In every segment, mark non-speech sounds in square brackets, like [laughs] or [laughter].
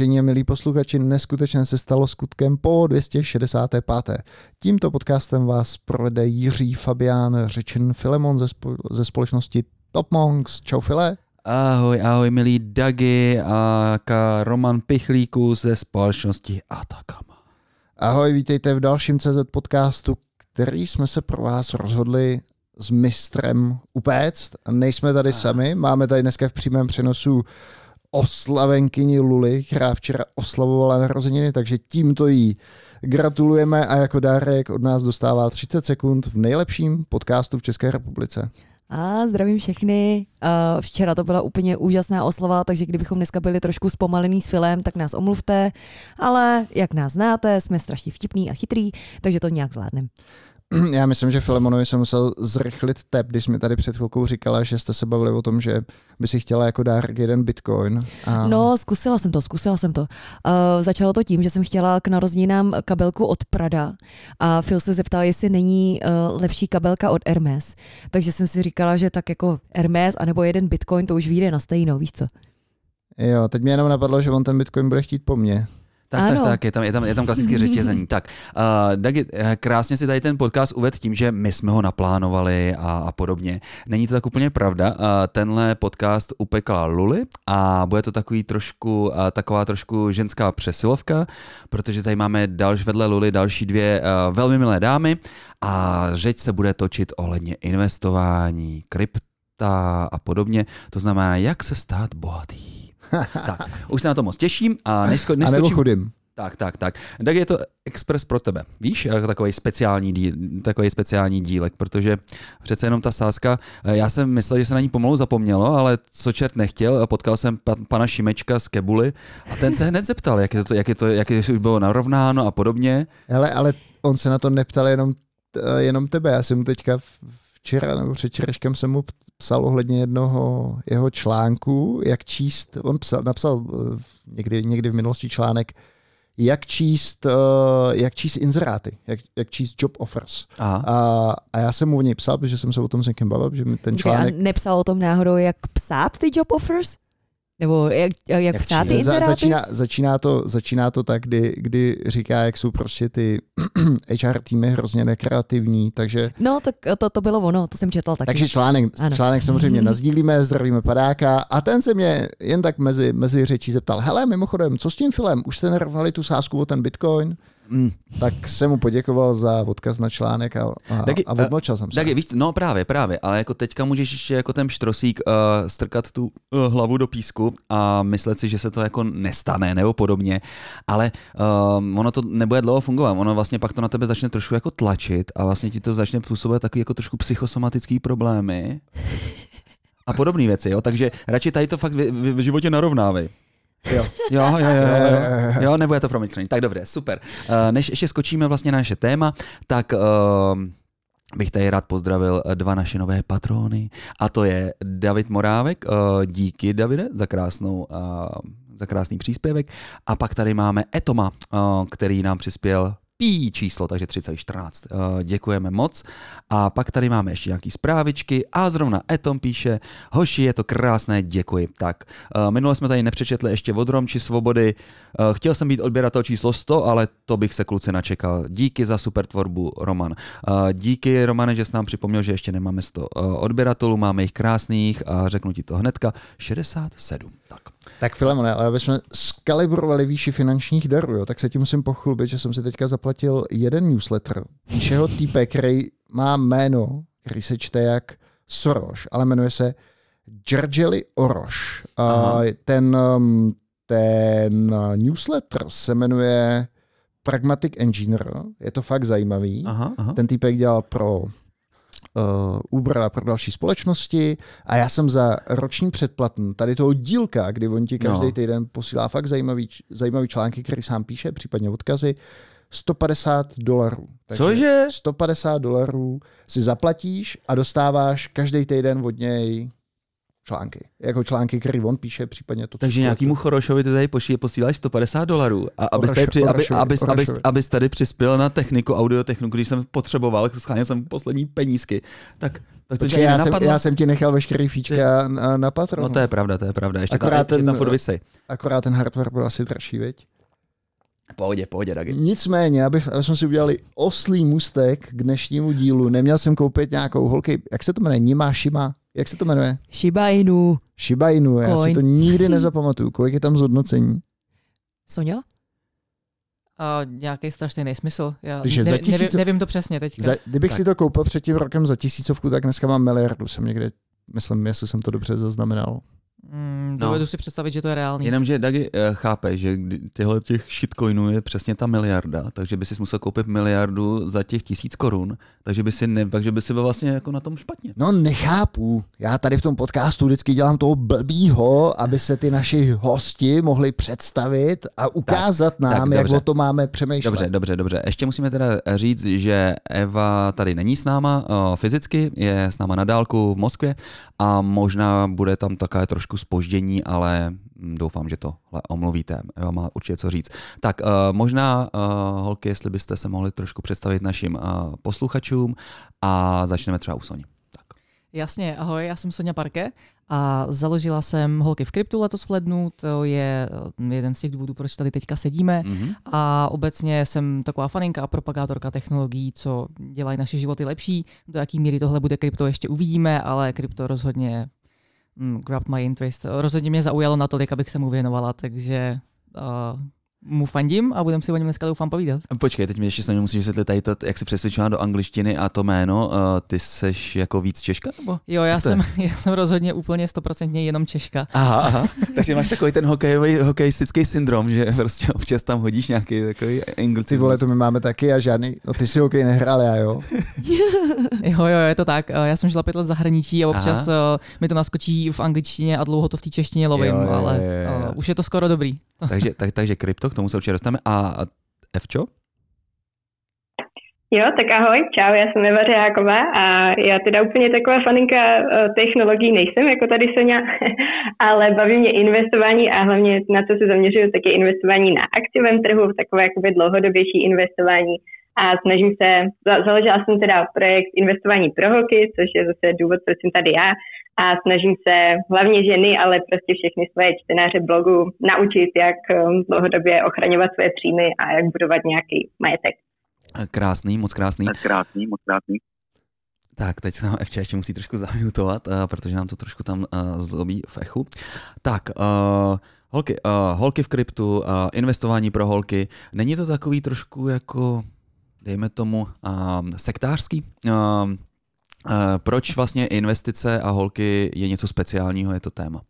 Vážení a milí posluchači, neskutečně se stalo skutkem po 265. Tímto podcastem vás provede Jiří Fabián, řečen Filemon ze, spo- ze společnosti Top Monks. Čau File. Ahoj, ahoj milí Dagi a ka Roman Pichlíku ze společnosti Atakama. Ahoj, vítejte v dalším CZ podcastu, který jsme se pro vás rozhodli s mistrem upéct. Nejsme tady sami, máme tady dneska v přímém přenosu oslavenkyni Luli, která včera oslavovala narozeniny, takže tímto jí gratulujeme a jako dárek od nás dostává 30 sekund v nejlepším podcastu v České republice. A zdravím všechny. Uh, včera to byla úplně úžasná oslava, takže kdybychom dneska byli trošku zpomalený s filem, tak nás omluvte. Ale jak nás znáte, jsme strašně vtipný a chytrý, takže to nějak zvládneme. [clears throat] Já myslím, že Filemonovi se musel zrychlit tep, když mi tady před chvilkou říkala, že jste se bavili o tom, že by si chtěla jako dárek jeden bitcoin. A... No, zkusila jsem to, zkusila jsem to. Uh, začalo to tím, že jsem chtěla k narozeninám kabelku od Prada a Phil se zeptal, jestli není uh, lepší kabelka od Hermes. Takže jsem si říkala, že tak jako Hermes anebo jeden bitcoin, to už vyjde na stejno, víš co? Jo, teď mě jenom napadlo, že on ten bitcoin bude chtít po mně. Tak, ano. tak, tak, je tam, je tam, je tam klasický [laughs] řetězení. Tak, uh, Dagi, krásně si tady ten podcast uved tím, že my jsme ho naplánovali a, a podobně. Není to tak úplně pravda. Uh, tenhle podcast upekla Luli a bude to takový trošku, uh, taková trošku ženská přesilovka, protože tady máme další vedle Luli další dvě uh, velmi milé dámy a řeč se bude točit ohledně investování, krypta a podobně. To znamená, jak se stát bohatý [laughs] tak, už se na to moc těším a nesko, neskočím. A nebo chudým. Tak, tak, tak. Tak je to Express pro tebe. Víš, takový speciální, díl, takový speciální dílek, protože přece jenom ta sázka, eh, já jsem myslel, že se na ní pomalu zapomnělo, ale co čert nechtěl, potkal jsem pa, pana Šimečka z Kebuly a ten se hned zeptal, jak je to, jak je to, jak je to už bylo narovnáno a podobně. Hele, ale on se na to neptal jenom, jenom tebe, já jsem mu teďka včera nebo předčereškem jsem mu psal ohledně jednoho jeho článku, jak číst, on psal, napsal eh, někdy, někdy v minulosti článek, jak číst, uh, jak číst inzeráty, jak, jak číst job offers. Aha. A, a já jsem mu o něj psal, protože jsem se o tom s někým bavil, že mi ten článek... A nepsal o tom náhodou, jak psát ty job offers? Nebo jak, jak, jak psát ty Za, začíná, začíná, to, začíná to tak, kdy, kdy říká, jak jsou prostě ty [clears throat] HR týmy hrozně nekreativní, takže... No, tak to, to bylo ono, to jsem četl taky. Takže článek, článek samozřejmě [laughs] nazdílíme, zdravíme padáka a ten se mě jen tak mezi, mezi řečí zeptal, hele, mimochodem, co s tím filmem? Už jste nerovnali tu sázku o ten bitcoin? Mm. Tak jsem mu poděkoval za odkaz na článek a, a, a odmlčel jsem se. Dagi, víš, no právě, právě, ale jako teďka můžeš ještě jako ten štrosík uh, strkat tu uh, hlavu do písku a myslet si, že se to jako nestane nebo podobně, ale uh, ono to nebude dlouho fungovat, ono vlastně pak to na tebe začne trošku jako tlačit a vlastně ti to začne působit takový jako trošku psychosomatický problémy a podobné věci, jo, takže radši tady to fakt v, v, v životě narovnávej. [laughs] Jo. Jo, jo, jo, jo, jo, nebo je to promyšlení. Tak dobře, super. Uh, než ještě skočíme vlastně na naše téma, tak uh, bych tady rád pozdravil dva naše nové patrony a to je David Morávek. Uh, díky Davide za krásnou za krásný příspěvek. A pak tady máme Etoma, který nám přispěl pí číslo, takže 3,14. Eh, děkujeme moc. A pak tady máme ještě nějaký zprávičky a zrovna Etom píše, hoši, je to krásné, děkuji. Tak, eh, minule jsme tady nepřečetli ještě od či Svobody. Eh, chtěl jsem být odběratel číslo 100, ale to bych se kluci načekal. Díky za super tvorbu, Roman. Díky, Romane, že jsi nám připomněl, že ještě nemáme 100 odběratelů, máme jich krásných a řeknu ti to hnedka, 67. Tak. Tak Filemone, ale aby jsme skalibrovali výši finančních darů, jo, tak se tím musím pochlubit, že jsem si teďka zaplatil jeden newsletter. Píše ho týpek, který má jméno, který se čte jak Soros, ale jmenuje se Gergely Oroš. A ten, um, ten newsletter se jmenuje Pragmatic Engineer, je to fakt zajímavý. Aha, aha. Ten týpek dělal pro Uber a pro další společnosti a já jsem za roční předplatný tady toho dílka, kdy on ti každý no. týden posílá fakt zajímavý, zajímavý články, který sám píše, případně odkazy, 150 dolarů. Takže Cože? 150 dolarů si zaplatíš a dostáváš každý týden od něj články. Jako články, který on píše, případně to. Takže nějakýmu Chorošovi ty tady pošlí, posíláš 150 dolarů, a abys tady, při, aby, abys, abys, abys, tady přispěl na techniku, audiotechniku, když jsem potřeboval, scháněl jsem poslední penízky, tak tak to Počkej, já, jsem, já jsem ti nechal veškerý fíčka na, na Patronu. No to je pravda, to je pravda. Ještě akorát ta, ten, ta furt visej. Akorát ten hardware byl asi dražší, veď? Pohodě, pohodě, Dagi. Nicméně, abych, aby jsme si udělali oslý mustek k dnešnímu dílu, neměl jsem koupit nějakou holky, jak se to jmenuje, Nima, Shima, jak se to jmenuje? Shiba Inu. Shiba Inu, já si to nikdy nezapamatuju. Kolik je tam zhodnocení? Sonja? Uh, nějaký strašný nesmysl. Já Takže ne, za tisícov... nevím, nevím to přesně teďka. Za, kdybych Tak. si to koupil před tím rokem za tisícovku, tak dneska mám miliardu. Jsem někde, myslím, jestli jsem to dobře zaznamenal. Mm, No. dovedu si představit, že to je reálný. Jenomže Dagi eh, chápe, že těchto těch shitcoinů je přesně ta miliarda, takže by si musel koupit miliardu za těch tisíc korun, takže by si, ne, takže by si byl vlastně jako na tom špatně. No nechápu. Já tady v tom podcastu vždycky dělám toho blbýho, aby se ty naši hosti mohli představit a ukázat tak, nám, jak dobře. o to máme přemýšlet. Dobře, dobře, dobře. Ještě musíme teda říct, že Eva tady není s náma o, fyzicky, je s náma na dálku v Moskvě a možná bude tam také trošku spoždění, ale mm, doufám, že to omluvíte. Eva má určitě co říct. Tak uh, možná, uh, holky, jestli byste se mohli trošku představit našim uh, posluchačům a začneme třeba u Soni. Tak. Jasně, ahoj, já jsem Sonja Parke a založila jsem Holky v kryptu letos v lednu, to je eh, jeden z těch důvodů, proč tady teďka sedíme Mm-hmm. a obecně jsem taková faninka a propagátorka technologií, co dělají naše životy lepší. Do jaký míry tohle bude krypto ještě uvidíme, ale krypto rozhodně mm, grabbed my interest. Rozhodně mě zaujalo natolik, abych se mu věnovala, takže uh, mu fandím a budeme si o něm dneska doufám povídat. Počkej, teď mi ještě se musíš vysvětlit tady to, jak se přesvědčila do angličtiny a to jméno. Uh, ty seš jako víc Češka? Nebo? Jo, já jsem, [laughs] já jsem rozhodně úplně stoprocentně jenom Češka. Aha, aha. [laughs] Takže máš takový ten hokejový, hokejistický syndrom, že [laughs] prostě občas tam hodíš nějaký takový Ty anglicismus. vole, to my máme taky a žádný, no ty si hokej nehrál, já jo. Jo, jo, je to tak. Eh, Já jsem žila pět let v zahraničí a občas uh, mi to naskočí v angličtině a dlouho to v té češtině lovím, Jo, jo, ale jo, jo. uh, už je to skoro dobrý. takže, tak, takže krypto, k tomu se určitě dostaneme. A, Evčo? Jo, tak ahoj, čau, já jsem Eva Řeháková a já teda úplně taková faninka eh, technologií nejsem, jako tady Sonja, [laughs] ale baví mě investování a hlavně na co se zaměřuju, tak je investování na akciovém trhu, takové jakoby dlouhodobější investování a snažím se, za- založila jsem teda projekt investování pro holky, což je zase důvod, proč jsem tady já a snažím se hlavně ženy, ale prostě všechny svoje čtenáře blogu naučit, jak eh, dlouhodobě ochraňovat svoje příjmy a jak budovat nějaký majetek. Krásný, moc krásný. krásný, moc krásný. Tak, teď se nám Evča ještě musí trošku zamutovat, uh, protože nám to trošku tam uh, zlobí v echu. Tak, uh, holky, uh, holky v kryptu, uh, investování pro holky, není to takový trošku jako, dejme tomu, uh, sektářský? Uh, uh, proč vlastně investice a holky je něco speciálního, je to téma?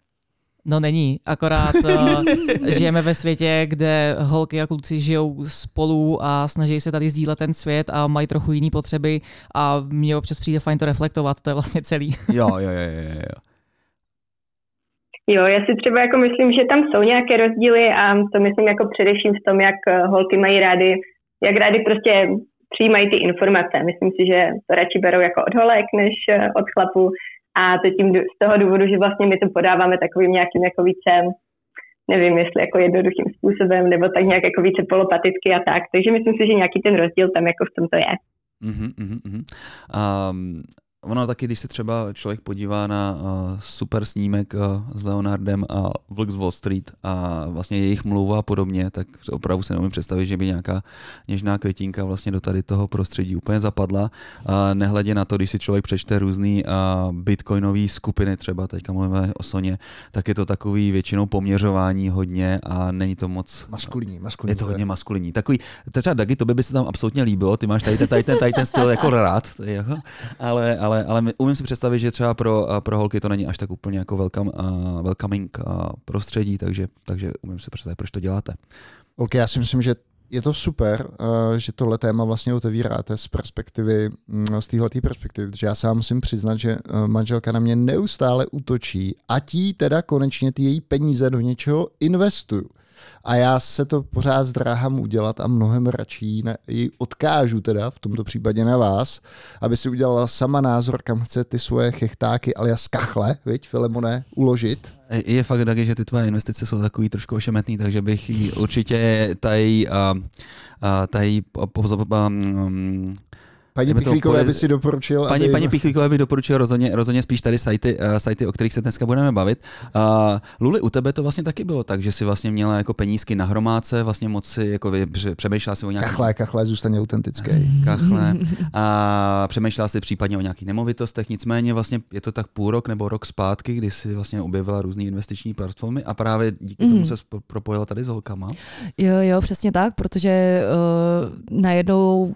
No není, akorát uh, [laughs] žijeme ve světě, kde holky a kluci žijou spolu a snaží se tady sdílet ten svět a mají trochu jiné potřeby a mně občas přijde fajn to reflektovat, to je vlastně celý. [laughs] Jo, jo, jo, jo, jo. Jo, já si třeba jako myslím, že tam jsou nějaké rozdíly a to myslím jako především v tom, jak eh, holky mají rády, jak rády prostě přijímají ty informace. Myslím si, že to radši berou jako od holek než eh, od chlapů a to tím z toho důvodu, že vlastně my to podáváme takovým nějakým jako více nevím, jestli jako jednoduchým způsobem, nebo tak nějak jako více polopaticky a tak. Takže myslím si, že nějaký ten rozdíl tam jako v tomto je. Mhm, mhm, mhm. Um, ono taky, když se třeba člověk podívá na uh, super snímek uh, s Leonardem a Vlk z Wall Street a vlastně jejich mluvu a podobně, tak opravdu se neumím představit, že by nějaká něžná květinka vlastně do tady toho prostředí úplně zapadla. Uh, nehledě na to, když si člověk přečte různý uh, bitcoinové skupiny, třeba teďka mluvíme o Soně, tak je to takový většinou poměřování hodně a není to moc Maskulinní, maskulinní. je to hodně maskulinní. Takový, třeba Dagi, to by se tam absolutně líbilo, ty máš tady ten, tady ten, tady ten styl jako rád, jako, ale, ale, ale my- umím si představit, že třeba pro, a pro holky to není až tak úplně jako welcome, uh, welcoming uh, prostředí, takže, takže umím si představit, proč to děláte. Ok, já si myslím, že je to super, eh, že tohle téma vlastně otevíráte z perspektivy, mm, z téhletý perspektivy, protože já sám musím přiznat, že eh, manželka na mě neustále útočí a tí teda konečně ty její peníze do něčeho investuju. A já se to pořád zdráhám udělat a mnohem radši ji odkážu teda v tomto případě na vás, aby si udělala sama názor, kam chce ty svoje chechtáky alias kachle, viď, Filemone, uložit. Je fakt taky, že ty tvoje investice jsou takový trošku ošemetný, takže bych určitě tady, uh, uh, tady um, Paní Pichlíkové by si doporučil, Paní, aby... paní Pichlíkové by doporučil rozhodně, rozhodně spíš tady sajty, uh, sajty, o kterých se dneska budeme bavit. Uh, Luli, u tebe to vlastně taky bylo tak, že si vlastně měla jako penízky na hromádce, vlastně moc si jako vy, přemýšlela si o nějakých... Kachle, kachle, zůstane autentický. [laughs] Kachle. A přemýšlela si případně o nějakých nemovitostech, nicméně vlastně je to tak půl rok nebo rok zpátky, kdy si vlastně objevila různé investiční platformy a právě díky mm. tomu se propojila tady s holkama. Jo, jo, přesně tak, protože uh, najednou uh,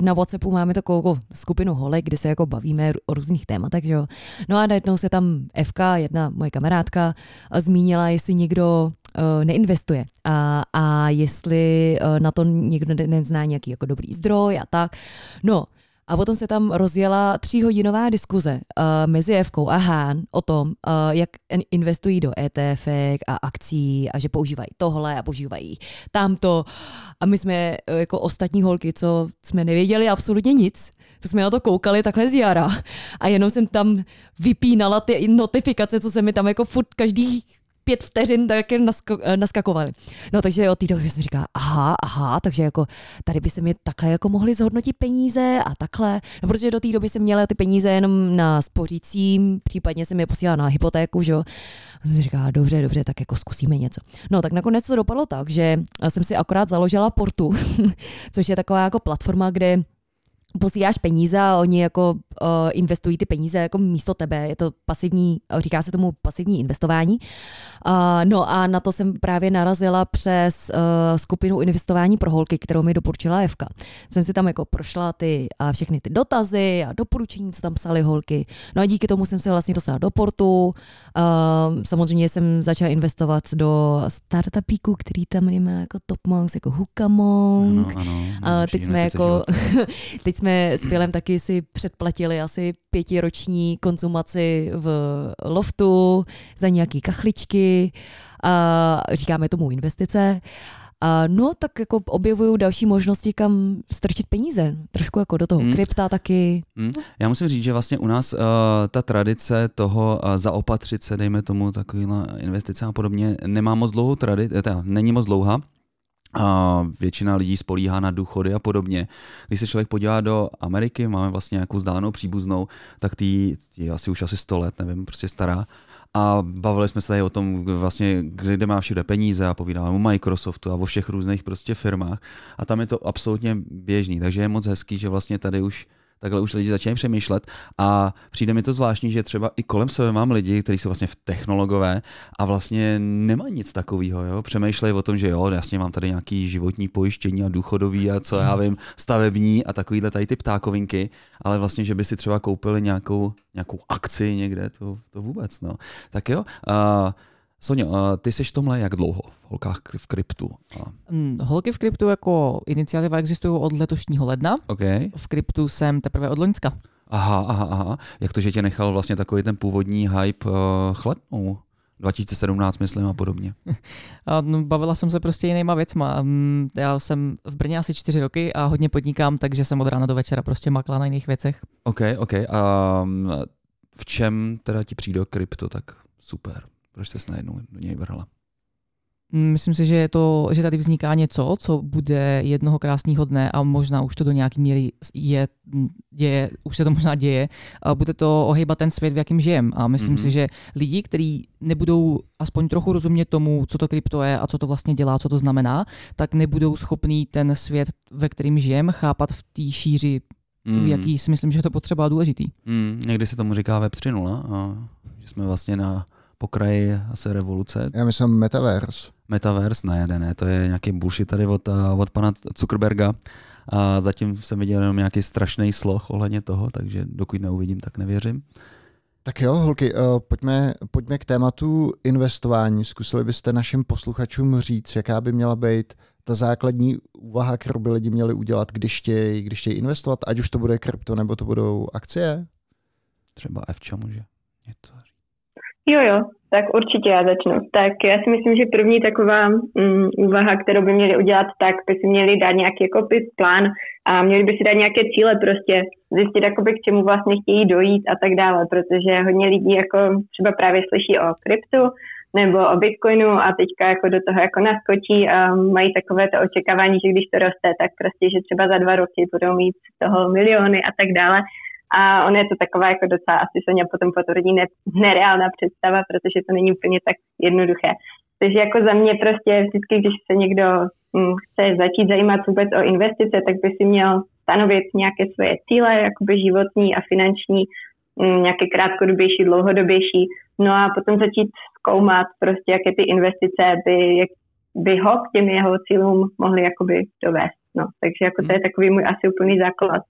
na WhatsAppu máme takovou skupinu holek, kde se jako bavíme o různých tématech, jo. No a najednou se tam FK, jedna moje kamarádka, zmínila, jestli někdo uh, neinvestuje a, a jestli uh, na to někdo nezná nějaký jako dobrý zdroj a tak. No, a potom se tam rozjela tříhodinová diskuze uh, mezi Evkou a Hán o tom, uh, jak investují do ETF a akcí a že používají tohle a používají tamto. A my jsme uh, jako ostatní holky, co jsme nevěděli absolutně nic, tak jsme na to koukali takhle z jara a jenom jsem tam vypínala ty notifikace, co se mi tam jako furt každý pět vteřin tak nasko, eh, naskakovali. No takže od té doby jsem říkala, aha, aha, takže jako tady by se mi takhle jako mohli zhodnotit peníze a takhle, no protože do té doby jsem měla ty peníze jenom na spořícím, případně jsem je posílala na hypotéku, že jo. A jsem si říkala, dobře, dobře, tak jako zkusíme něco. No tak nakonec to dopadlo tak, že jsem si akorát založila Portu, [laughs] což je taková jako platforma, kde posíláš peníze a oni jako uh, investují ty peníze jako místo tebe. Je to pasivní, říká se tomu pasivní investování. Uh, no a na to jsem právě narazila přes uh, skupinu investování pro holky, kterou mi doporučila Evka. Jsem si tam jako prošla ty uh, všechny ty dotazy a doporučení, co tam psali holky. No a díky tomu jsem se vlastně dostala do portu. Uh, samozřejmě jsem začala investovat do startupíků, který tam máme jako Top Monks, jako Hukamong. Ano, ano, uh, teď jsme jako, [laughs] teď jsme s Filem taky si předplatili asi pětiroční konzumaci v loftu za nějaký kachličky a říkáme tomu investice. A no, tak jako objevuju další možnosti, kam strčit peníze. Trošku jako do toho hmm. krypta taky. Hmm. Já musím říct, že vlastně u nás uh, ta tradice toho uh, zaopatřit se, dejme tomu, takovýhle investice a podobně, nemá moc dlouhou tradici, teda není moc dlouhá a většina lidí spolíhá na důchody a podobně. Když se člověk podívá do Ameriky, máme vlastně nějakou vzdálenou příbuznou, tak ty je asi už asi 100 let, nevím, prostě stará. A bavili jsme se tady o tom, vlastně, kde má všude peníze a povídáme o Microsoftu a o všech různých prostě firmách. A tam je to absolutně běžný, takže je moc hezký, že vlastně tady už takhle už lidi začínají přemýšlet a přijde mi to zvláštní, že třeba i kolem sebe mám lidi, kteří jsou vlastně v technologové a vlastně nemá nic takového, jo? přemýšlejí o tom, že jo, jasně mám tady nějaký životní pojištění a důchodový a co já vím, stavební a takovýhle tady ty ptákovinky, ale vlastně, že by si třeba koupili nějakou, nějakou akci někde, to, to vůbec, no. Tak jo, uh, Sonio, ty jsi v tomhle jak dlouho v holkách v kryptu? Mm, holky v kryptu jako iniciativa existují od letošního ledna. Okay. V kryptu jsem teprve od Loňska. Aha, aha, aha. Jak to, že tě nechal vlastně takový ten původní hype uh, chladnou? 2017, myslím, a podobně. [laughs] No, bavila jsem se prostě jinýma věcma. Mm, já jsem v Brně asi čtyři roky a hodně podnikám, takže jsem od rána do večera prostě makla na jiných věcech. OK, OK. A v čem teda ti přijde krypto tak super? Proč jsi najednou do něj vrhla? Myslím si, že, je to, že tady vzniká něco, co bude jednoho krásného dne a možná už to do nějaké míry je, děje, už se to možná děje, a bude to ohýbat ten svět, v jakým žijem. A myslím mm-hmm. si, že lidi, kteří nebudou aspoň trochu rozumět tomu, co to krypto je a co to vlastně dělá, co to znamená, tak nebudou schopní ten svět, ve kterým žijem, chápat v té šíři, mm. v mhm. jaký si myslím, že je to potřeba důležitý. Mm, někdy se tomu říká Web 3.0, a že jsme vlastně na pokraji asi revoluce. Já myslím Metaverse. Metaverse, ne, ne, ne, to je nějaký bullshit tady od, eh, od pana Zuckerberga. A zatím jsem viděl jenom nějaký strašný sloh ohledně toho, takže dokud neuvidím, tak nevěřím. Tak jo, holky, uh, pojďme, pojďme k tématu investování. Zkusili byste našim posluchačům říct, jaká by měla být ta základní úvaha, kterou by lidi měli udělat, když chtějí, když chtějí investovat, ať už to bude krypto nebo to budou akcie? Třeba Evča může něco Jo, jo. tak určitě já začnu. Tak já si myslím, že první taková um, úvaha, kterou by měli udělat, tak by si měli dát nějaký jako plán a měli by si dát nějaké cíle prostě, zjistit jakoby k čemu vlastně chtějí dojít a tak dále, protože hodně lidí jako třeba právě slyší o kryptu nebo o Bitcoinu a teďka jako do toho jako naskočí a mají takové to očekávání, že když to roste, tak prostě, že třeba za dva roky budou mít z toho miliony a tak dále. A on je to taková jako docela, asi se mě potom potvrdí, ne, nereálná představa, protože to není úplně tak jednoduché. Takže jako za mě prostě vždycky, když se někdo hm, chce začít zajímat vůbec o investice, tak by si měl stanovit nějaké svoje cíle, jakoby životní a finanční, hm, nějaké krátkodobější, dlouhodobější, no a potom začít zkoumat prostě, jaké ty investice by, jak by ho k těm jeho cílům mohly jakoby dovést. No, takže jako to je takový můj asi úplný základ.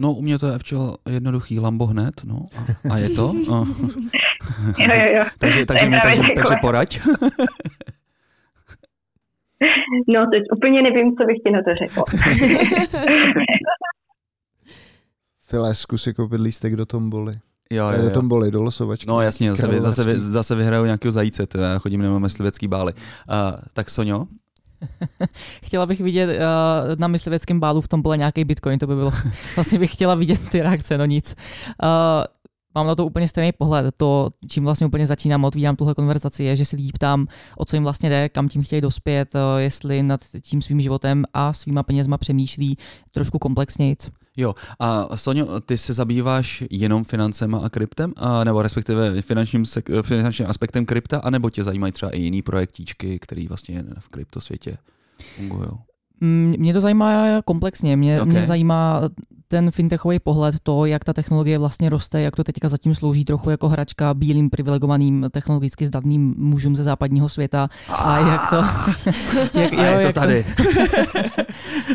No, u mě to je včel jednoduchý Lambo hned, no. A, a je to? jo, jo, jo. [laughs] takže, takže, mi, takže, takže poraď. [laughs] no, teď úplně nevím, co bych ti na to řekl. [laughs] File, zkusí koupit lístek do tomboly. Jo, jo, jo. Do tomboly, do losovačky. No jasně, zase, zase, zase vyhraju nějakého zajíce, to já chodím na myslivecký bály. Uh, tak Sonio? [laughs] chtěla bych vidět uh, na mysliveckém bálu v tom byl nějaký bitcoin, to by bylo, [laughs] vlastně bych chtěla vidět ty reakce, no nic. Uh, mám na to úplně stejný pohled. To, čím vlastně úplně začínám, otvírám tuhle konverzaci, je, že se lidí ptám, o co jim vlastně jde, kam tím chtějí dospět, eh, jestli nad tím svým životem a svýma penězma přemýšlí trošku komplexněji. Jo, a Sonio, ty se zabýváš jenom financema a kryptem, a, nebo respektive finančním, finančním aspektem krypta, anebo tě zajímají třeba i jiný projektíčky, který vlastně v kryptosvětě fungují? Mě to zajímá komplexně. Mě, okay. mě zajímá ten fintechový pohled, to, jak ta technologie vlastně roste, jak to teďka zatím slouží trochu jako hračka bílým privilegovaným technologicky zdatným mužům ze západního světa a jak to... [laughs] jak, jo, a je to jak tady.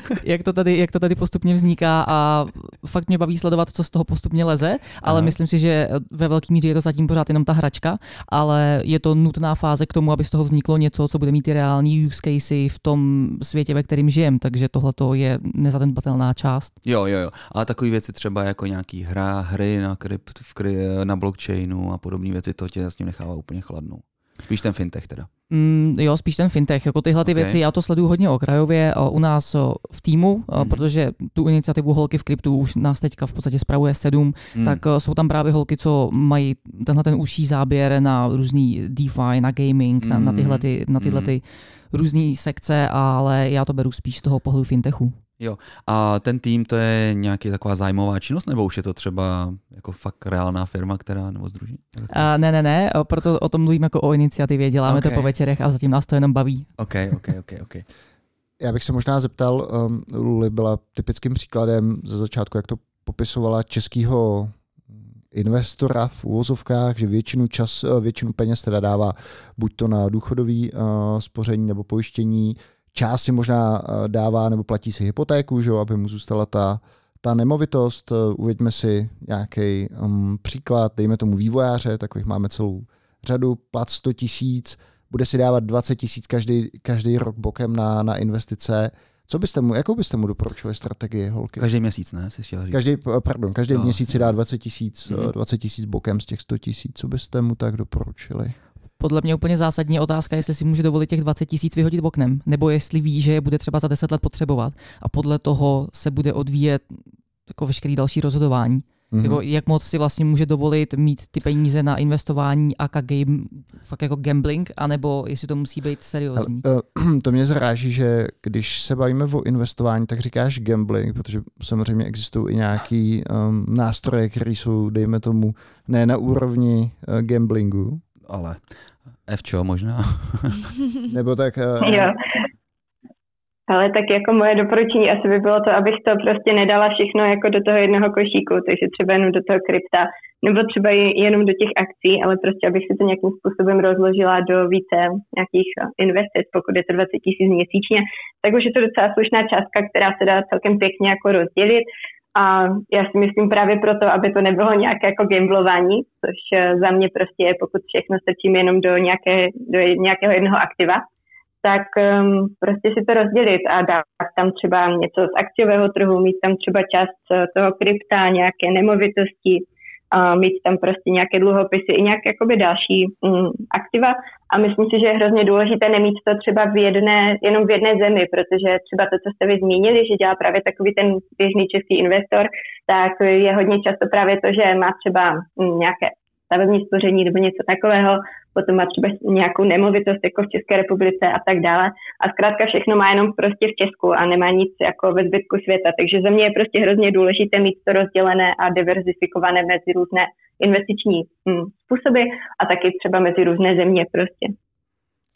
To, [laughs] jak, to tady. Jak to tady postupně vzniká a fakt mě baví sledovat, co z toho postupně leze, ale Aha. myslím si, že ve velké míře je to zatím pořád jenom ta hračka, ale je to nutná fáze k tomu, aby z toho vzniklo něco, co bude mít ty reální use casey v tom světě, ve kterém žijem, takže tohle je nezanedbatelná část. Jo, jo, jo ale takové věci třeba jako nějaký hra, hry na, krypt, v kry, na blockchainu a podobné věci, to tě s ním nechává úplně chladnou. Spíš ten fintech teda. Mm, jo, spíš ten fintech. Jako tyhle ty okay. věci, já to sleduju hodně okrajově u nás v týmu, mm. protože tu iniciativu Holky v kryptu už nás teďka v podstatě spravuje sedm, mm. tak jsou tam právě holky, co mají tenhle ten užší záběr na různý DeFi, na gaming, mm. na, na tyhle, ty, na tyhle mm. ty různé sekce, ale já to beru spíš z toho pohledu fintechu. Jo, a ten tým to je nějaký taková zájmová činnost, nebo už je to třeba jako fakt reálná firma, která, nebo združí? Uh, ne, ne, ne, proto o tom mluvím jako o iniciativě, děláme okay. to po večerech a zatím nás to jenom baví. Ok, ok, ok, ok. [laughs] Já bych se možná zeptal, um, Luli byla typickým příkladem ze začátku, jak to popisovala českýho investora v úvozovkách, že většinu, čas, eh, většinu peněz teda dává buď to na důchodový uh, spoření nebo pojištění, část si možná eh, dává nebo platí si hypotéku, že jo, aby mu zůstala ta, ta nemovitost. Eh, uveďme si nějaký um, příklad, dejme tomu vývojáře, takových máme celou řadu, plat 100 tisíc, bude si dávat 20 tisíc každý, každý rok bokem na, na investice. Co byste mu, jakou byste mu doporučili strategii holky? Každý měsíc, ne? Si říct. Každý, pardon, každý no, měsíc si dá 20 tisíc, mm-hmm. 20 tisíc bokem z těch 100 tisíc. Co byste mu tak doporučili? Podle mě úplně zásadní otázka, jestli si může dovolit těch 20 tisíc vyhodit v oknem, nebo jestli ví, že je bude třeba za 10 let potřebovat a podle toho se bude odvíjet jako veškerý další rozhodování. Mm-hmm. Jako, jak moc si vlastně může dovolit mít ty peníze na investování a game, fakt jako gambling, anebo jestli to musí být seriózní? Ale, uh, [clears throat] to mě zráží, že když se bavíme o investování, tak říkáš gambling, protože samozřejmě existují i nějaký um, nástroje, které jsou, dejme tomu, ne na úrovni uh, gamblingu, ale Fčo možná. [laughs] Nebo tak... Uh... Jo. Ale tak jako moje doporučení asi by bylo to, abych to prostě nedala všechno jako do toho jednoho košíku, takže třeba jenom do toho krypta, nebo třeba jenom do těch akcí, ale prostě abych si to nějakým způsobem rozložila do více nějakých eh, investic, pokud je to 20 tisíc měsíčně, tak už je to docela slušná částka, která se dá celkem pěkně jako rozdělit a já si myslím právě proto, aby to nebylo nějaké jako gamblování, což eh, za mě prostě je, pokud všechno stačím jenom do, nějaké, do nějakého jednoho aktiva, tak um, prostě si to rozdělit a dát tam třeba něco z akciového trhu, mít tam třeba část eh, toho krypta, nějaké nemovitosti, a mít tam prostě nějaké dluhopisy i nějaké jakoby další mm, aktiva. A myslím si, že je hrozně důležité nemít to třeba v jedné, jenom v jedné zemi, protože třeba to, co jste vy zmínili, že dělá právě takový ten běžný český investor, tak je hodně často právě to, že má třeba mm, nějaké stavební spoření nebo něco takového, potom má třeba nějakou nemovitost jako v České republice a tak dále. A zkrátka všechno má jenom prostě v Česku a nemá nic jako ve zbytku světa. Takže za mě je prostě hrozně důležité mít to rozdělené a diverzifikované mezi různé investiční hm, způsoby a taky třeba mezi různé země prostě.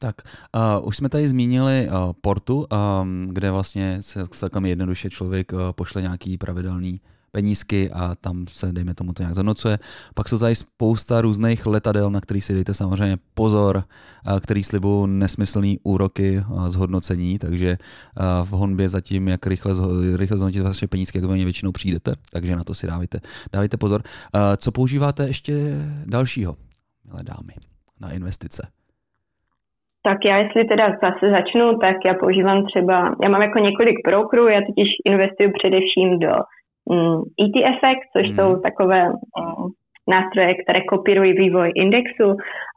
Tak, uh, už jsme tady zmínili uh, Portu, um, kde vlastně se celkem jednoduše člověk uh, pošle nějaký pravidelný penízky a tam se, dejme tomu, to nějak zanocuje. Pak jsou tady spousta různých letadel, na který si dejte samozřejmě pozor, který slibují nesmyslný úroky a zhodnocení, takže v honbě zatím, jak rychle, rychle zhodnotit vaše penízky, jak do většinou přijdete, takže na to si dávajte, dávajte pozor. Co používáte ještě dalšího, milé dámy, na investice? Tak já jestli teda zase začnu, tak já používám třeba, já mám jako několik brokerů, já totiž investuju především do ETF, což mm. jsou takové mm, nástroje, které kopírují vývoj indexu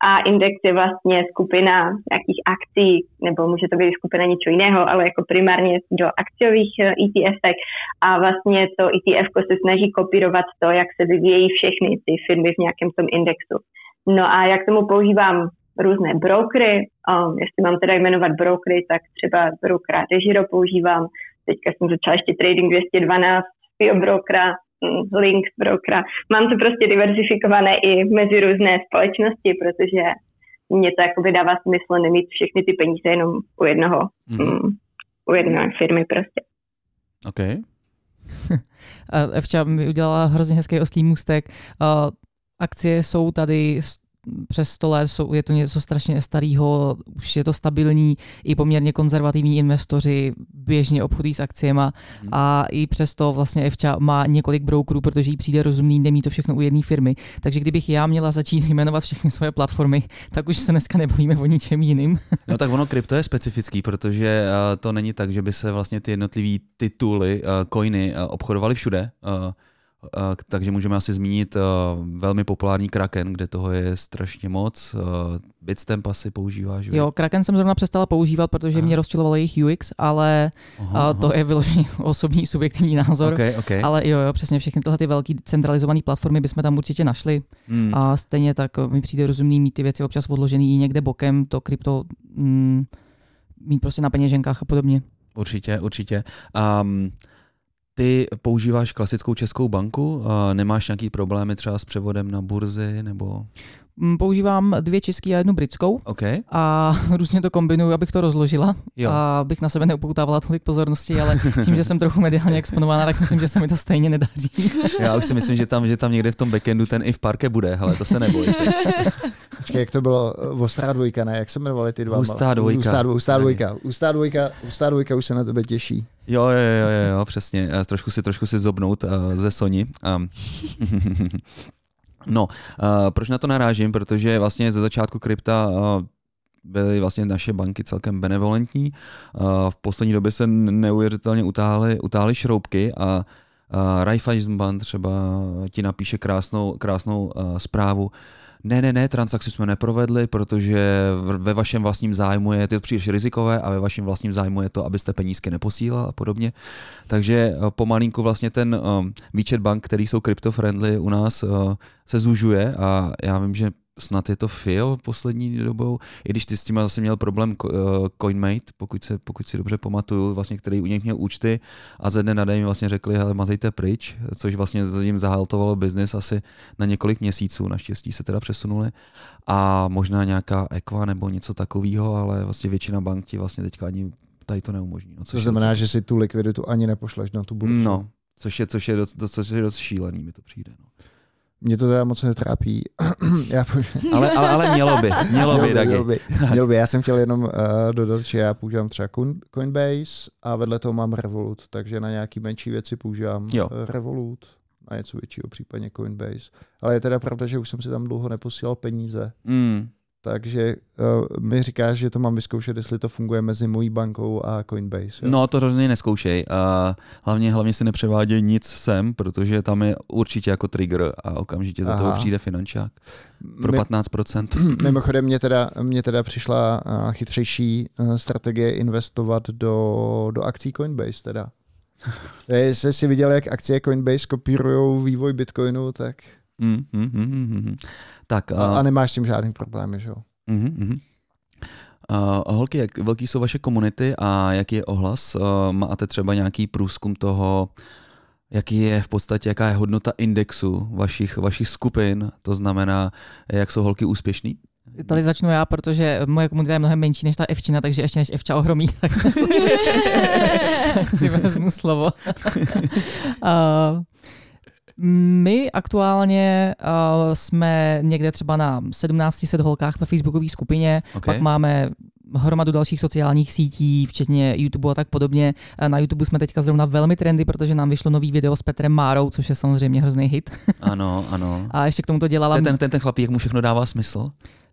a index je vlastně skupina nějakých akcí, nebo může to být skupina něčeho jiného, ale jako primárně do akciových ETF eh, e a vlastně to ETF se snaží kopírovat to, jak se vyvíjejí všechny ty firmy v nějakém tom indexu. No a jak tomu používám různé brokery, um, jestli mám teda jmenovat brokery, tak třeba brokera Degiro používám, teďka jsem začala ještě Trading 212, svého brokera, mm, link brokera. Mám to prostě diversifikované i mezi různé společnosti, protože mě to jakoby dává smysl nemít všechny ty peníze jenom u jednoho, mm. Mm, u jedné firmy prostě. OK. [laughs] Evča mi udělala hrozně hezký oslý můstek. Akcie jsou tady přes 100 let, jsou, je to něco strašně starého, už je to stabilní, i poměrně konzervativní investoři běžně obchodují s akciemi hmm. a i přesto vlastně Evča má několik brokerů, protože jí přijde rozumný, nemí to všechno u jedné firmy. Takže kdybych já měla začít jmenovat všechny svoje platformy, tak už se dneska nebavíme o ničem jiným. [laughs] No tak ono krypto je specifický, protože uh, to není tak, že by se vlastně ty jednotlivé tituly, uh, coiny uh, obchodovaly všude. Uh, takže můžeme asi zmínit velmi populární Kraken, kde toho je strašně moc. Bitstamp asi používáš? Jo, Kraken jsem zrovna přestala používat, protože aha. mě rozčilovalo jejich UX, ale aha, to aha. je vyložený [laughs] osobní subjektivní názor. Okay, okay. Ale jo, jo, přesně všechny tyhle ty velké centralizované platformy bychom tam určitě našli. Hmm. A stejně tak mi přijde rozumný mít ty věci občas odložený někde bokem, to krypto mm, mít prostě na peněženkách a podobně. Určitě, určitě. Um, ty používáš klasickou českou banku? Nemáš nějaký problémy třeba s převodem na burzy nebo? Mm, používám dvě české a jednu britskou okay. a [laughs] různě to kombinuju, abych to rozložila, jo. a abych na sebe neupoutávala tolik pozornosti, ale tím, že jsem trochu mediálně exponovaná, tak myslím, že se mi to stejně nedaří. Já už si myslím, že tam, že tam někde v tom backendu ten i v parke bude, ale to se nebojte. Počkej, jak to bylo? Ostrá dvojka, ne? Jak se jmenovali ty dva? Hustá dvojka. Hustá, hustá dvojka. Hustá dvojka. Hustá dvojka už se na tebe těší. Jo, jo, jo, jo, jo přesně. Trošku si, trošku si zobnout uh, ze Sony. Um. [laughs] No, uh, proč na to narážím? Protože vlastně ze začátku krypta uh, byly vlastně naše banky celkem benevolentní. Uh, v poslední době se neuvěřitelně utáhly, utáhly šroubky a uh, Raiffeisenbank třeba ti napíše krásnou, krásnou uh, zprávu, ne, ne, ne, transakci jsme neprovedli, protože ve vašem vlastním zájmu je to příliš rizikové a ve vašem vlastním zájmu je to, abyste penízky neposílal a podobně. Takže eh, pomalinku vlastně ten um, výčet bank, který jsou crypto-friendly u nás, uh, se zužuje a já vím, že snad je to FIO poslední dobou, i když ty s tím zase měl problém uh, CoinMate, pokud, se, pokud si dobře pamatuju, vlastně, který u něch měl účty a ze dne na den vlastně řekli, hele, mazejte pryč, což vlastně za ním zahaltovalo biznis asi na několik měsíců, naštěstí se teda přesunuli a možná nějaká Equa nebo něco takového, ale vlastně většina bank ti vlastně teďka ani tady to neumožní. No, což to znamená, že si tu likviditu ani nepošleš na tu burzu. No, což je, což je, dost, což je dost šílený, mi to přijde. No. Mě to teda moc netrápí. [clears throat] já ale, ale, ale mělo by, mělo, by, by, mělo by, mělo by. Já jsem chtěl jenom uh, dodat, že já používám třeba Coinbase a vedle toho mám Revolut, takže na nějaký menší věci používám jo. Eh, Revolut, na něco většího případně Coinbase. Ale je teda pravda, že už jsem si tam dlouho neposílal peníze. Mm. Takže uh, mi říkáš, že to mám vyzkoušet, jestli to funguje mezi mojí bankou a Coinbase. Jo? No to rozhodně neskoušej. Uh, hlavně, hlavně si nepřeváděj nic sem, protože tam je určitě jako trigger a okamžitě za Aha. toho přijde finančák. Pro 15%. [clears throat] Mimochodem mě teda, mě teda přišla uh, chytřejší uh, strategie investovat do, do akcí Coinbase teda. [laughs] Jestli jsi viděl, jak akcie Coinbase kopírují vývoj Bitcoinu, tak... Mm, mm, mm, mm. Tak, uh... a, a nemáš s tím žádný problém, že jo? Mm, mm. Uh, holky, jak velký jsou vaše komunity a jaký je ohlas? Uh, máte třeba nějaký průzkum toho, jaký je v podstatě, jaká je hodnota indexu vašich, vašich skupin, to znamená, jak jsou holky úspěšný? Tady začnu já, protože moje komunita je mnohem menší než ta Evčina, takže ještě než Evča ohromí, [laughs] tak [laughs] si vezmu slovo. uh, [laughs] my aktuálně uh, jsme někde třeba na 1700 holkách ve facebookové skupině, okay. pak máme hromadu dalších sociálních sítí, včetně YouTube a tak podobně. Na YouTube jsme teďka zrovna velmi trendy, protože nám vyšlo nový video s Petrem Márou, což je samozřejmě hrozný hit. Ano, ano. [laughs] A ještě k tomu to dělala... Ten, ten, ten chlapík mu všechno dává smysl?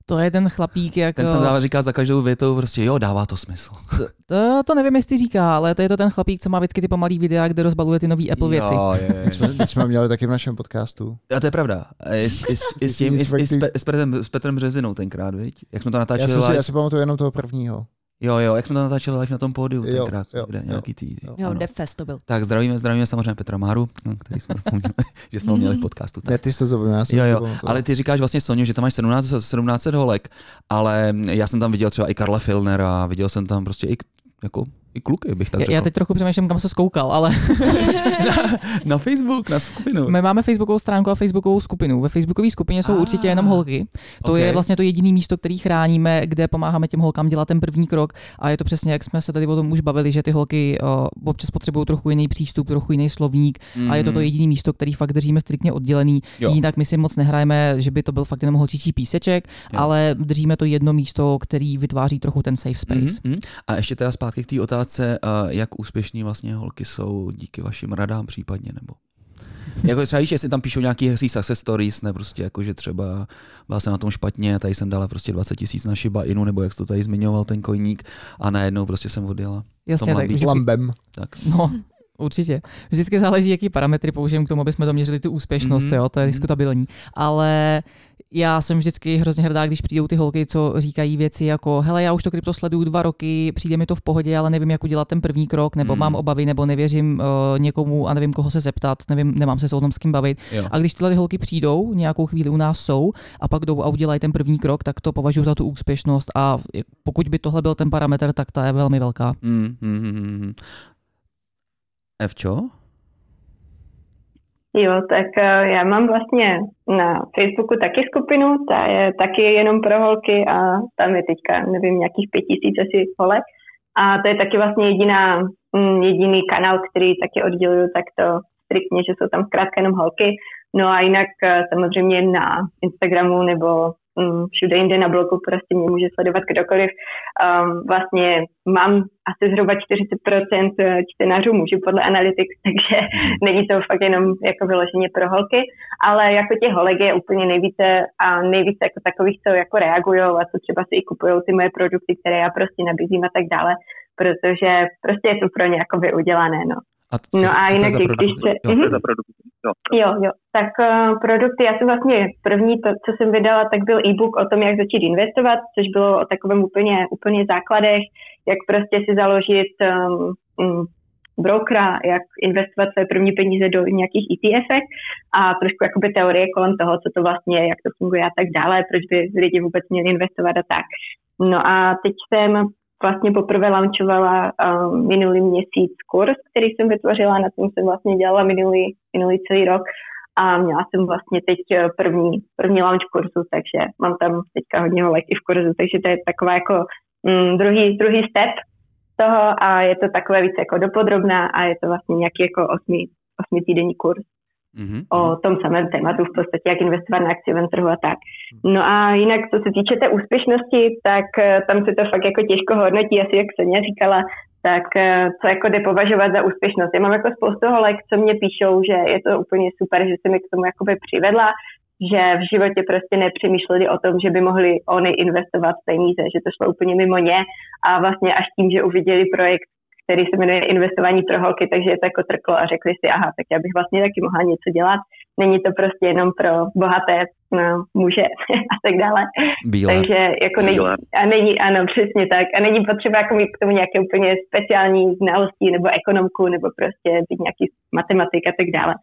To je ten chlapík, jak... Ten jsem dává, říká za každou větou prostě, jo, dává to smysl. To, to, to nevím, jestli říká, ale to je to ten chlapík, co má vždycky ty pomalý videa, kde rozbaluje ty nové Apple věci. Jo, je, je. jsme, jsme měli taky v našem podcastu. A to je pravda. I, s, i, i, s tím, i, i, s, s, Petrem, s Petrem Březinou tenkrát, viď? Jak jsme to natáčeli. Já si, já si pamatuju jenom toho prvního. Jo, jo, jak jsme to natáčeli live na tom pódiu jo, tenkrát, jo, kde jo, nějaký tý. Jo, jo Defest to byl. Tak zdravíme, zdravíme samozřejmě Petra Máru, no, který jsme zapomněli, [laughs] že jsme ho měli v podcastu. Tak. Ne, ty jsi to zapomněl, Jo, jo, ale ty říkáš vlastně Sonio, že tam máš 17, 17 holek, ale já jsem tam viděl třeba i Karla Filnera, viděl jsem tam prostě i jako i kluky, bych tak řekl. Já teď trochu přemýšlím, kam se skoukal, ale... [laughs] na, na Facebook, na skupinu. My máme Facebookovou stránku a Facebookovou skupinu. Ve Facebookové skupině jsou ah, určitě jenom holky. To okay. je vlastně to jediné místo, který chráníme, kde pomáháme těm holkám dělat ten první krok. A je to přesně, jak jsme se tady o tom už bavili, že ty holky uh, občas potřebují trochu jiný přístup, trochu jiný slovník. Mm-hmm. A je to to mhm. jediné místo, který fakt držíme striktně oddělený. Jo. Jinak my si moc nehrajeme, že by to byl fakt jenom holčičí píseček, jo. ale držíme to jedno místo, který vytváří trochu ten safe space. Mm-hmm. A ještě teda zpátky k té otázce, uh, jak úspěšní vlastně holky jsou díky vašim radám případně, nebo jako třeba víš, jestli tam píšou nějaký hezký success stories, ne prostě jako, že třeba byla jsem na tom špatně, tady jsem dala prostě 20 tisíc na Shiba Inu, nebo jak jsi to tady zmiňoval, ten kojník, a najednou prostě jsem odjela. Jasně, tak vždycky, lambem. Tak. No, Určitě. Vždycky záleží, jaký parametry použijeme k tomu, aby jsme to měřili tu úspěšnost, mm-hmm. jo, to je mhm. diskutabilní. Ale já jsem vždycky hrozně hrdá, když přijdou ty holky, co říkají věci jako, hele, já už to krypto sleduju dva roky, přijde mi to v pohodě, ale nevím, jak udělat ten první krok, nebo mm. mám obavy, nebo nevěřím uh, někomu a nevím, koho se zeptat, nevím, nemám se s tom s kým bavit. Jo. A když tyhle holky přijdou, nějakou chvíli u nás jsou a pak jdou a udělají ten první krok, tak to považuji za tu úspěšnost a pokud by tohle byl ten parametr, tak ta je velmi velká. Mm, mm, mm. Evčo? Jo, tak eh, já mám vlastně na Facebooku taky skupinu, ta je taky jenom pro holky a tam je teďka, nevím, nějakých pět tisíc asi holek. A to je taky vlastně jediná, mm, jediný kanál, který taky odděluju takto striktně, že jsou tam zkrátka jenom holky. No a jinak eh, samozřejmě na Instagramu nebo všude jinde na bloku prostě mě může sledovat kdokoliv. Um, vlastně mám asi zhruba 40% eh, čtenářů mužů podle Analytics, [laughs] takže není to fakt jenom jako vyloženě pro holky, ale jako těch holek je úplně nejvíce a nejvíce jako takových, co jako reagují a co třeba si i kupují ty moje produkty, které já prostě nabízím a tak dále, protože prostě je to pro ně jako udělané, no. A co, no a jinak, co když se... Jo, mm-hmm. za produkty. Jo. jo, jo. Tak uh, produkty, já jsem vlastně první, to, co jsem vydala, tak byl e-book o tom, jak začít investovat, což bylo o takovém úplně, úplně základech, jak prostě si založit um, um, brokera, jak investovat své první peníze do nějakých ETF a trošku jakoby teorie kolem toho, co to vlastně je, jak to funguje a tak dále, proč by lidi vůbec měli investovat a tak. No a teď jsem vlastně poprvé launchovala um, minulý měsíc kurz, který jsem vytvořila, na tom jsem vlastně dělala minulý, minulý celý rok a měla jsem vlastně teď eh, první, první launch kurzu, takže mám tam teďka hodně holek i v kurzu, takže to je taková jako mm, druhý, druhý step toho a je to takové více jako dopodrobná a je to vlastně nějaký jako osmi, osmi týdenní kurz mm-hmm. o tom samém tématu, v podstatě jak investovat na akciovém trhu a tak. No a jinak, co se týče té úspěšnosti, tak eh, tam se to fakt jako těžko hodnotí, asi jak Sonia říkala, tak eh, co jako jde považovat za úspěšnost. Já mám jako spoustu holek, co mě píšou, že je to úplně super, že se mi k tomu jakoby přivedla, že v životě prostě nepřemýšleli o tom, že by mohli oni investovat peníze, že to šlo úplně mimo ně a vlastně až tím, že uviděli projekt, který se jmenuje Investování pro holky, takže je to jako trklo a řekli si, aha, tak já bych vlastně taky mohla něco dělat. Není to prostě jenom pro bohaté no, muže [laughs] a tak dále. Bílé. Takže jako není, a není, ano, přesně tak. A není potřeba jako mít k tomu nějaké úplně speciální znalosti nebo ekonomku nebo prostě být nějaký matematik a tak dále.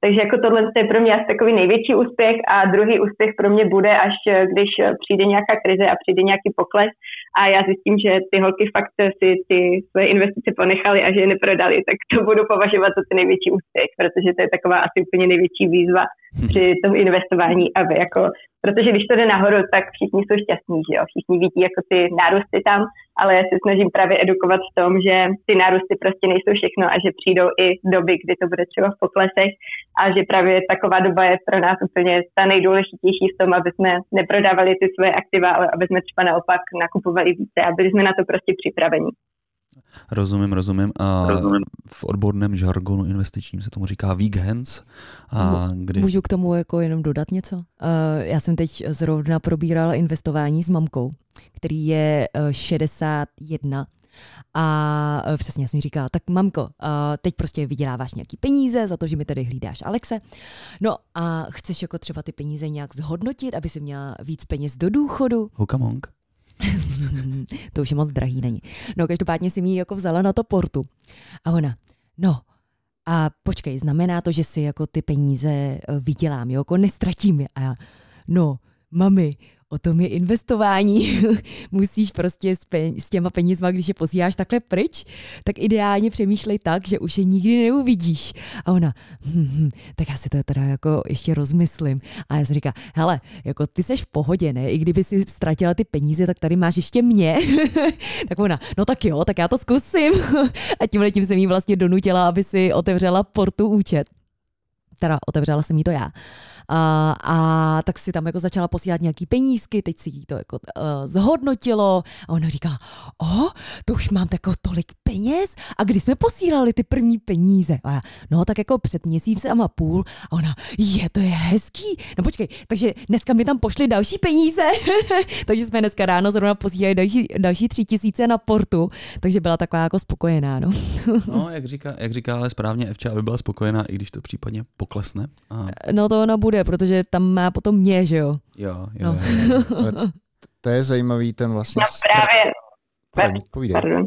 Takže jako tohle je pro mě asi takový největší úspěch a druhý úspěch pro mě bude, až když přijde nějaká krize a přijde nějaký pokles a já zjistím, že ty holky fakt si ty své investice ponechaly a že je neprodali, tak to budu považovat za ten největší úspěch, protože to je taková asi úplně největší výzva [laughs] při tom investování, aby jako Protože když to jde nahoru, tak všichni jsou šťastní, že jo? Všichni vidí jako ty nárůsty tam, ale já se snažím právě edukovat v tom, že ty nárůsty prostě nejsou všechno a že přijdou i doby, kdy to bude třeba v poklesech a že právě taková doba je pro nás úplně ta nejdůležitější v tom, aby jsme neprodávali ty své aktiva, ale aby jsme třeba naopak nakupovali více a byli jsme na to prostě připraveni. Rozumím, rozumím. A rozumím. V odborném žargonu investičním se tomu říká weekends. A kdy... Můžu k tomu jako jenom dodat něco? Uh, já jsem teď zrovna probírala investování s mamkou, který je uh, 61 a uh, přesně jsem mi říkala, tak mamko, teď prostě vyděláváš nějaký peníze za to, že mi tady hlídáš Alexe. No a chceš jako třeba ty peníze nějak zhodnotit, aby si měla víc peněz do důchodu? Hukamong. [laughs] to už je moc drahý není. No každopádně si mi jako vzala na to portu. A ona, no, a počkej, znamená to, že si jako ty peníze eh, vydělám, jo, jako nestratím je. A já, no, mami, o tom je investování. [laughs] Musíš prostě s, peň, s těma penězma, když je posíláš takhle pryč, tak ideálně přemýšlej tak, že už je nikdy neuvidíš. A ona, hm, hm, tak já si to teda jako ještě rozmyslím. A já jsem říká, hele, jako ty seš v pohodě, ne? I kdyby si ztratila ty peníze, tak tady máš ještě mě. [laughs] tak ona, no tak jo, tak já to zkusím. [laughs] a tím letím jsem jí vlastně donutila, aby si otevřela portu účet. Teda otevřela jsem jí to já. A, a tak si tam jako začala posílat nějaký penízky, teď si jí to jako uh, zhodnotilo a ona říká, o, to už mám jako tolik peněz a kdy jsme posílali ty první peníze? A já, no tak jako před měsícem a půl a ona, je, to je hezký. No počkej, takže dneska mi tam pošli další peníze, [laughs] takže jsme dneska ráno zrovna posílali další, další tři tisíce na portu, takže byla taková jako spokojená, no. no, jak říká, jak říká ale správně Evča, aby byla spokojená, i když to případně poklesne. A... No to ona bude, protože tam má potom mě, že jo? Jo, jo. No. jo, [laughs] jo. to je zajímavý ten vlastně... No právě. Pardon, Pardon.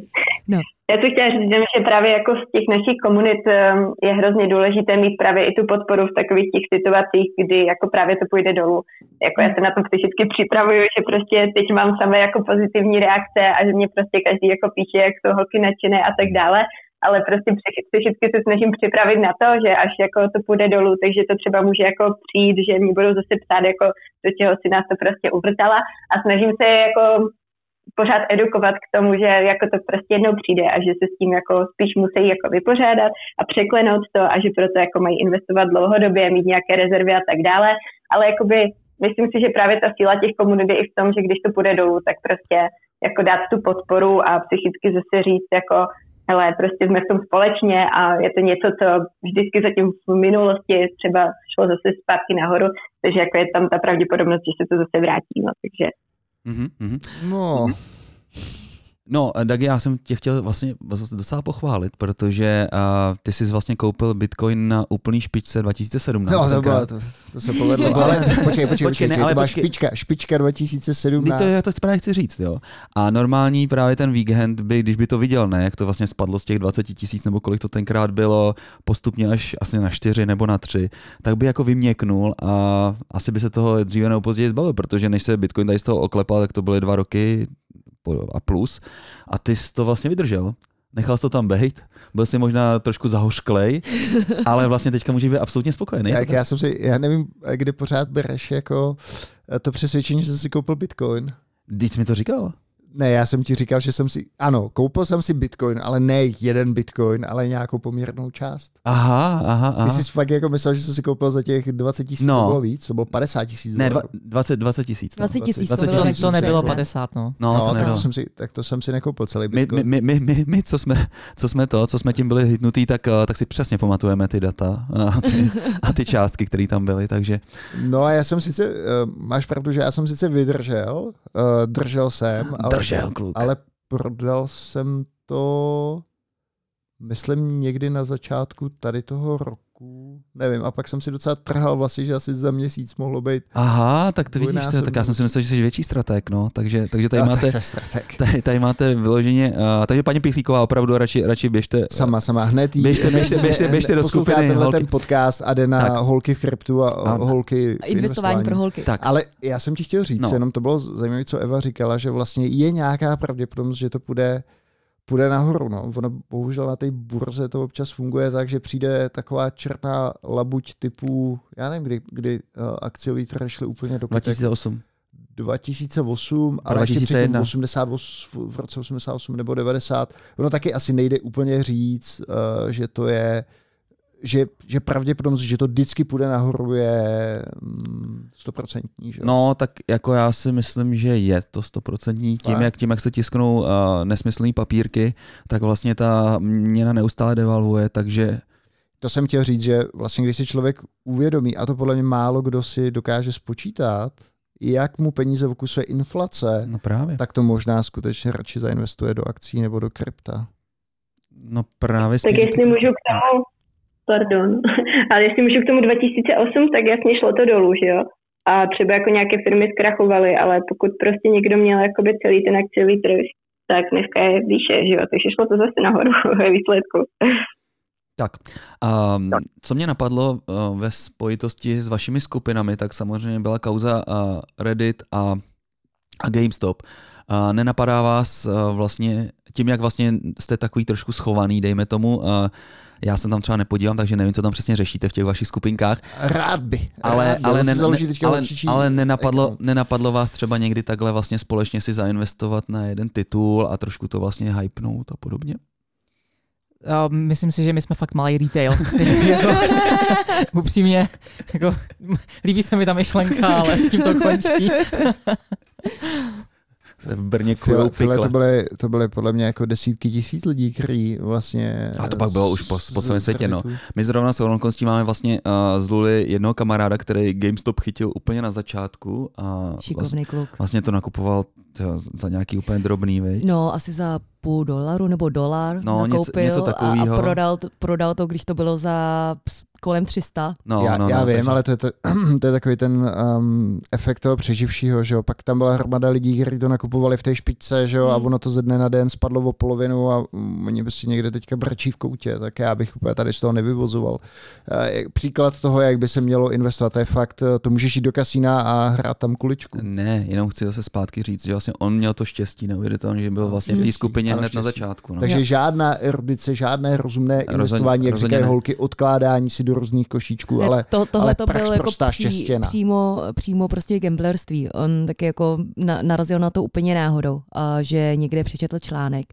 No. Já to chtěla říct, že právě jako z těch našich komunit um, je hrozně důležité mít právě i tu podporu v takových těch situacích, kdy jako právě to půjde dolů. Jako já se na to psychicky připravuju, že prostě teď mám samé jako pozitivní reakce a že mě prostě každý jako píše, jak jsou holky nadšené a tak dále ale prostě psychicky se snažím připravit na to, že až jako to půjde dolů, takže to třeba může jako přijít, že mi budou zase psát, jako do čeho si nás to prostě uvrtala. A snažím se jako pořád edukovat k tomu, že jako to prostě jednou přijde a že se s tím jako spíš musí jako vypořádat a překlenout to a že proto jako mají investovat dlouhodobě, mít nějaké rezervy a tak dále, ale jakoby myslím si, že právě ta síla těch komunit je i v tom, že když to půjde dolů, tak prostě jako dát tu podporu a psychicky zase říct jako ale prostě jsme v tom společně a je to něco, co vždycky zatím v minulosti třeba šlo zase zpátky nahoru, takže jako je tam ta pravděpodobnost, že se to zase vrátí, no, takže. Mm-hmm. No, mm-hmm. No, Dagi, já jsem tě chtěl vlastně docela pochválit, protože uh, ty jsi vlastně koupil Bitcoin na úplný špičce 2017. No, to, bylo, to, to se povedlo, [laughs] ale počkej, počkej, počkej, počkej ne, ale to byla počkej. špička, špička 2017. To já to právě chci říct, jo. A normální právě ten weekend by, když by to viděl, ne, jak to vlastně spadlo z těch 20 tisíc, nebo kolik to tenkrát bylo, postupně až asi na 4 nebo na 3, tak by jako vyměknul a asi by se toho dříve nebo později zbavil, protože než se Bitcoin tady z toho oklepal, tak to byly dva roky, a plus a ty jsi to vlastně vydržel. Nechal jsi to tam bejt, byl jsi možná trošku zahořklej, [laughs] ale vlastně teďka může být absolutně spokojený. Jak já jsem si, já nevím, kde pořád bereš jako to přesvědčení, že jsi si koupil Bitcoin. Teď mi to říkal. Ne, já jsem ti říkal, že jsem si, ano, koupil jsem si bitcoin, ale ne jeden bitcoin, ale nějakou poměrnou část. Aha, aha, aha. Ty jsi fakt jako myslel, že jsi si koupil za těch 20 tisíc, No. to bylo víc, to bylo 50 tisíc. Ne, dolarů. dva, 20, 20 tisíc. no. 20 tisíc 20 to bylo. tisíc. To nebylo ne? 50, no. No, No, to tak, nebylo. to jsem si, tak to jsem si nekoupil celý My, bitcoin. my, my, my, my, co, jsme, co jsme to, co jsme tím byli hitnutý, tak, eh, tak si přesně pamatujeme ty data a ty, a ty částky, které tam byly, takže No a já jsem sice, uh, máš pravdu, že já jsem sice vydržel, uh, držel jsem, ale, držel kluk. ale prodal jsem to, myslím, někdy na začátku tady toho roku, nevím, a pak jsem si docela trhal vlastně, že asi za měsíc mohlo být. Aha, tak to vidíš, to, tak já jsem si myslel, že jsi větší strateg, no, takže, takže tady A máte, tak tady, tady máte vyloženě, uh, takže paní Pichlíková opravdu radši, radši běžte, Sama, sama, hned jí, Běžte- běžte- běžte- běžte do skupiny tenhle holky. ten podcast a jde na Tak. holky v kryptu a, A- a holky v Investování pro holky. tak, Ale já jsem ti chtěl říct, No. no. jenom to bylo zajímavé, co Eva říkala, že vlastně je nějaká pravděpodobnost, že to půjde, půjde nahoru. No. Ono bohužel na té burze to občas funguje tak, že přijde taková černá labuť typu, já nevím, kdy, kdy uh, akciový trhy šly úplně do kytek. 2008. 2008, A ale ještě předtím 2001. 88, v roce 88 nebo 90. Ono taky asi nejde úplně říct, uh, že to je že, že pravděpodobnost, že to vždycky půjde nahoru je mm, stoprocentní. No, tak jako já si myslím, že je to stoprocentní. Tím jak, tím, jak se tisknou uh, nesmyslné papírky, tak vlastně ta měna neustále devalvuje, takže To jsem chtěl říct, že vlastně když si člověk uvědomí, a to podle mě málo kdo si dokáže spočítat, jak mu peníze okusuje inflace, no právě. tak to možná skutečně radši zainvestuje do akcí nebo do krypta. No právě Tak jestli můžu k tomu, pardon, [laughs] ale jestli můžu k tomu 2008, tak jasně šlo to dolů, že jo? A třeba jako nějaké firmy zkrachovaly, ale pokud prostě někdo měl jakoby celý ten akciový trh, tak dneska je výše, že jo? Takže šlo to zase nahoru [laughs] ve výsledku. Tak, um, co mě napadlo uh, ve spojitosti s vašimi skupinami, tak samozřejmě byla kauza uh, Reddit a, a GameStop. Uh, nenapadá vás uh, vlastně, tím jak vlastně jste takový trošku schovaný, dejme tomu, uh, já se tam třeba nepodívám, takže nevím, co tam přesně řešíte v těch vašich skupinkách, Rád by. ale, rád by. ale, ne, ne, ale, ale nenapadlo, nenapadlo vás třeba někdy takhle vlastně společně si zainvestovat na jeden titul a trošku to vlastně hypnout a podobně? Já myslím si, že my jsme fakt malý retail. [laughs] jako, [laughs] upřímně, jako, líbí se mi ta myšlenka, ale tím to končí. [laughs] [laughs] Se v Brně file pikle. to, byly, to byly podle mě jako desítky tisíc lidí, který vlastně... A to pak bylo už po- po celém světě, no. My zrovna s okolností máme vlastně uh, z Luly jednoho kamaráda, který GameStop chytil úplně na začátku a vlastně, Šikovný kluk. vlastně to nakupoval tyjo, za nějaký úplně drobný, viď? No, asi za půl dolaru nebo dolar No, něco- nakoupil něco a, takovýho. a prodal, to- prodal to, když to bylo za kolem 300. No, já, no, já no, vím, takže- ale to je, to, [clears throat] to je takový ten um, efekt toho přeživšího, že jo. Pak tam byla hromada lidí, kteří to nakupovali v té špičce, že jo, a Hmm. ono to ze dne na den spadlo o polovinu a mm, oni by si někde teďka brčí v koutě, tak já bych úplně tady z toho nevyvozoval. Eh, jak- Příklad toho, jak by se mělo investovat, to je fakt, eh, to můžeš jít do kasína a hrát tam kuličku. Ne, jenom chci zase zpátky říct, že vlastně on měl to štěstí neuvěřitelné, že byl No, vlastně v té skupině ano, hned na štěstí. začátku. No. Takže žádná erudice, žádné rozumné Rozhodně- investování, jak rozhodně říkají ne. holky, odkládání si do různých košíčků, Ne, ale to, tohle ale to prax byl jako pří, přímo, přímo prostě gamblerství. On taky jako na, narazil na to úplně náhodou, a že někde přečetl článek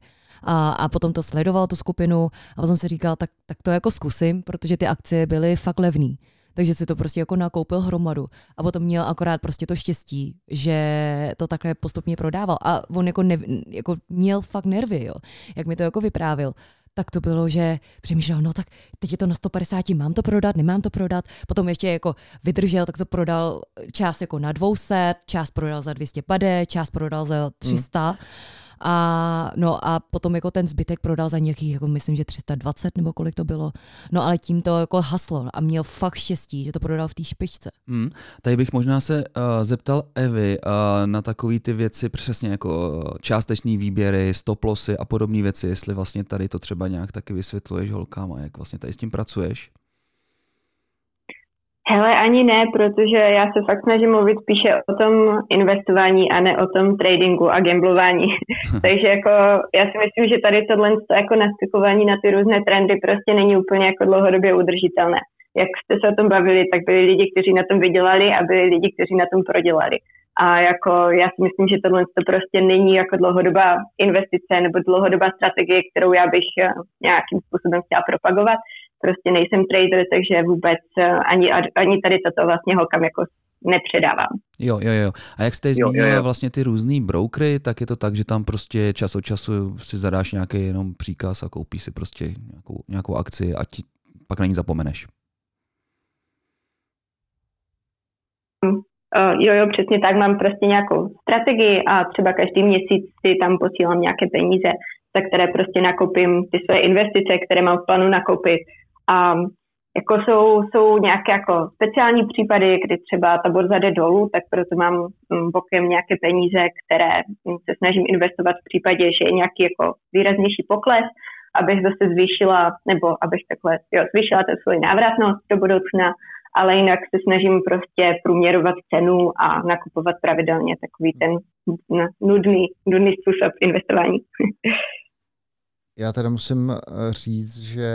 a, a potom to sledoval tu skupinu a potom si říkal, tak, tak to jako zkusím, protože ty akcie byly fakt levný. Takže si to prostě jako nakoupil hromadu. A potom měl akorát prostě to štěstí, že to takhle postupně prodával. A on jako, ne, jako měl fakt nervy, jo. Jak mi to jako vyprávil tak to bylo, že přemýšlel, no tak teď je to na 150, mám to prodat, nemám to prodat. Potom ještě jako vydržel, tak to prodal část jako na 200, část prodal za 250, část prodal za 300. Hmm. A, no a potom jako ten zbytek prodal za nějakých, jako myslím, že 320 nebo kolik to bylo. No ale tím to jako haslo a měl fakt štěstí, že to prodal v té špičce. Hmm. Tady bych možná se uh, zeptal Evy uh, na takové ty věci, přesně jako uh, částeční výběry, stoplosy a podobné věci, jestli vlastně tady to třeba nějak taky vysvětluješ holkám a jak vlastně tady s tím pracuješ. Hele, ani ne, protože já se fakt snažím mluvit spíše o tom investování a ne o tom tradingu a gamblování. [laughs] Takže jako já si myslím, že tady tohle jako naskakování na ty různé trendy prostě není úplně jako dlouhodobě udržitelné. jak jste se o tom bavili, tak byli lidi, kteří na tom vydělali a byli lidi, kteří na tom prodělali. A jako já si myslím, že tohle to prostě není jako dlouhodobá investice nebo dlouhodobá strategie, kterou já bych eh, nějakým způsobem chtěla propagovat. Prostě nejsem trader, takže vůbec eh, ani, ani tady toto vlastně holkám jako nepředávám. Jo, jo, jo. A jak jste zmínila vlastně ty různý brokery, tak je to tak, že tam prostě čas od času si zadáš nějaký jenom příkaz a koupíš si prostě nějakou, nějakou akci a ti pak na ní zapomeneš. Uh, jo, jo, přesně tak, mám prostě nějakou strategii a třeba každý měsíc si tam posílám nějaké peníze, za které prostě nakoupím ty své investice, které mám v plánu nakoupit. A jako jsou, jsou nějaké jako speciální případy, kdy třeba ta borza jde dolů, tak proto mám mm, bokem nějaké peníze, které se snažím investovat v případě, že je nějaký jako výraznější pokles, abych zase zvýšila, nebo abych takhle jo, zvýšila tu svoji návratnost do budoucna, ale jinak se snažím prostě průměrovat cenu a nakupovat pravidelně takový ten nudný, nudný způsob investování. [laughs] Já teda musím eh, říct, že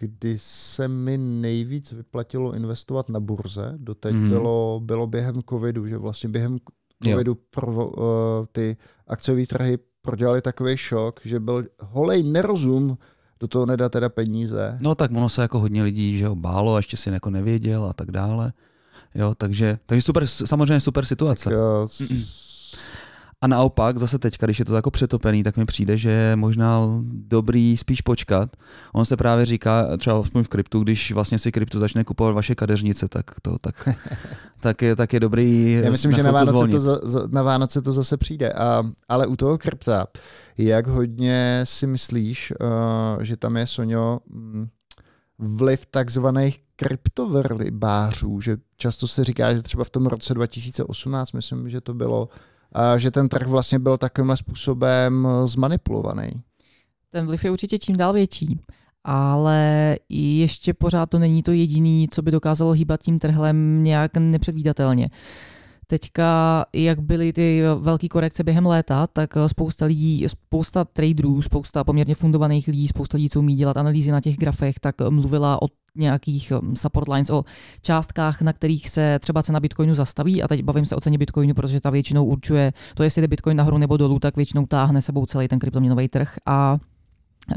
kdy se mi nejvíc vyplatilo investovat na burze, doteď mm. bylo, bylo během covidu, že vlastně během covidu pro, uh, ty akciové trhy prodělali takový šok, že byl holej nerozum do toho nedat teda peníze. No tak ono se jako hodně lidí že ho bálo ještě si jako nevěděl a tak dále. Jo, takže, takže super, samozřejmě super situace. Tak, jo, a naopak, zase teď, když je to jako přetopený, tak mi přijde, že je možná dobrý spíš počkat. On se právě říká, třeba v kryptu, když vlastně si kryptu začne kupovat vaše kadeřnice, tak to tak, [laughs] tak, je, tak je dobrý. Já myslím, že na Vánoce, to za, na Vánoce to zase přijde. A, ale u toho krypta, jak hodně si myslíš, uh, že tam je, Sonio, mm, vliv takzvaných kryptoverbářů, že často se říká, že třeba v tom roce 2018, myslím, že to bylo, že ten trh vlastně byl takovým způsobem zmanipulovaný. Ten vliv je určitě čím dál větší, ale ještě pořád to není to jediné, co by dokázalo hýbat tím trhlem nějak nepředvídatelně. Teďka, jak byly ty velké korekce během léta, tak spousta lidí, spousta traderů, spousta poměrně fundovaných lidí, spousta lidí, co umí dělat analýzy na těch grafech, tak mluvila o nějakých um, support lines, o částkách, na kterých se třeba cena Bitcoinu zastaví. A teď bavím se o ceně Bitcoinu, protože ta většinou určuje to, jestli jde Bitcoin nahoru nebo dolů, tak většinou táhne sebou celý ten kryptoměnový trh. A uh,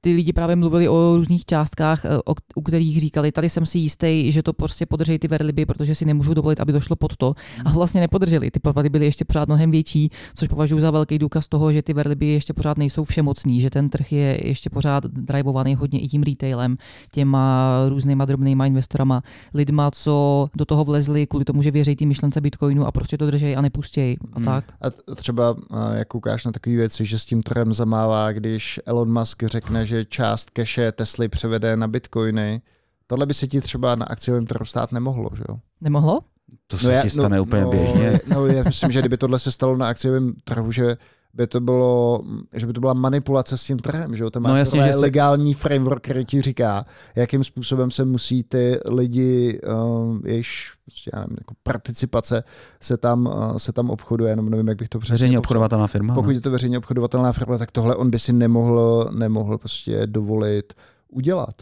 ty lidi právě mluvili o různých částkách, eh, o, u kterých říkali, tady jsem si jistý, že to prostě podrží ty verliby, protože si nemůžu dovolit, aby došlo pod to. A vlastně nepodrželi. Ty propady byly ještě pořád mnohem větší, což považuji za velký důkaz toho, že ty verliby ještě pořád nejsou všemocný, že ten trh je ještě pořád drivovaný hodně i tím retailem, těma různýma drobnýma investorama, lidma, co do toho vlezli kvůli tomu, že věří ty myšlence Bitcoinu a prostě to držej a nepustějí a hmm. tak. A třeba, jak ukáž na takové věci, že s tím trhem zamává, když Elon Musk řekne, že část cache Tesly převede na bitcoiny. Tohle by se ti třeba na akciovém trhu stát nemohlo, že jo? Nemohlo? To se no ti stane no, úplně no, běžně. No, já myslím, že kdyby tohle se stalo na akciovém trhu, že by to bylo, že by to byla manipulace s tím trhem, že jo? To má no, jasně, že legální se... framework, který ti říká, jakým způsobem se musí ty lidi, uh, jejichž prostě, já nevím, jako participace se tam, uh, se tam obchoduje, jenom nevím, jak bych to přesně Veřejně obchodovatelná firma. Pokud ne? je to veřejně obchodovatelná firma, tak tohle on by si nemohl, nemohl prostě dovolit udělat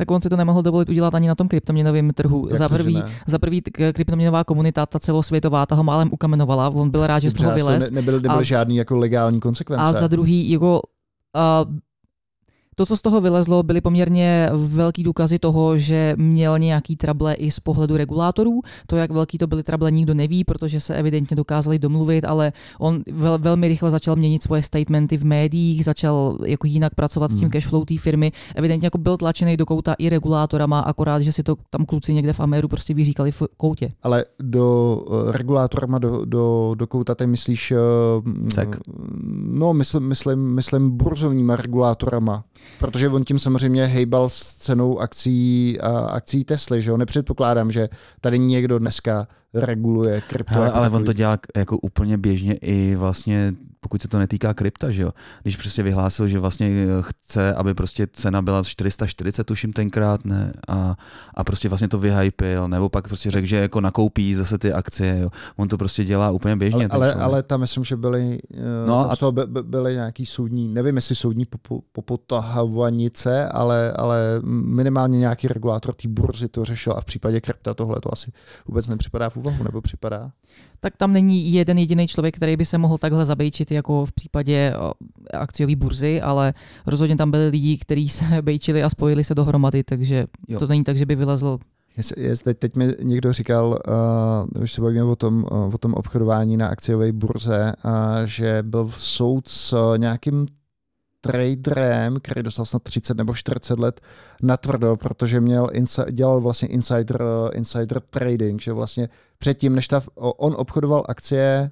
tak on si to nemohl dovolit udělat ani na tom kryptoměnovém trhu. Jak za prvý, za prvý kryptoměnová komunita, ta celosvětová, ta ho málem ukamenovala, on byl rád, že z toho vylez. Ne, nebyl, nebyl a, žádný jako legální konsekvence. A za druhý, jako uh, to, co z toho vylezlo, byly poměrně velký důkazy toho, že měl nějaký trable i z pohledu regulátorů. To, jak velký to byly trable, nikdo neví, protože se evidentně dokázali domluvit, ale on vel, velmi rychle začal měnit svoje statementy v médiích, začal jako jinak pracovat s tím hmm. cashflow té firmy. Evidentně jako byl tlačený do kouta i regulátorama, akorát, že si to tam kluci někde v Ameru prostě vyříkali v koutě. Ale do uh, regulátorama do, do, do kouta, ty myslíš... Uh, Sek. No, myslím, myslím, myslím burzovníma regulátorama. Protože on tím samozřejmě hejbal s cenou akcí, akcí Tesly, že jo? Nepředpokládám, že tady někdo dneska reguluje krypto. Hele, jako ale takový. on to dělá jako úplně běžně i vlastně, pokud se to netýká krypta, že jo. Když prostě vyhlásil, že vlastně eh, chce, aby prostě cena byla 440, tuším tenkrát, ne, a, a prostě vlastně to vyhypil, nebo pak prostě řekl, že jako nakoupí zase ty akcie, jo. On to prostě dělá úplně běžně. ale, ale, ale tam myslím, že byly, No no a- z toho by, by, byly nějaký soudní, nevím jestli soudní popo- popotahovanice, ale, ale minimálně nějaký regulátor té burzy to řešil a v případě krypta tohle to asi vůbec nepřipadá v úvahu, nebo připadá? Tak tam není jeden jediný člověk, který by se mohl takhle zabejčit jako v případě o, akciové burzy, ale rozhodně tam byli lidi, kteří se [laughs] bejčili a spojili se dohromady, takže Jo. to není tak, že by vylezl Jest, jest, teď, teď mi někdo říkal, uh, už se bavíme o tom, uh, o tom obchodování na akciové burze, uh, že byl soud s nějakým traderem, který dostal snad 30 nebo 40 let na tvrdo, protože měl insi- dělal vlastně insider, uh, insider trading, že vlastně předtím, než ta, on obchodoval akcie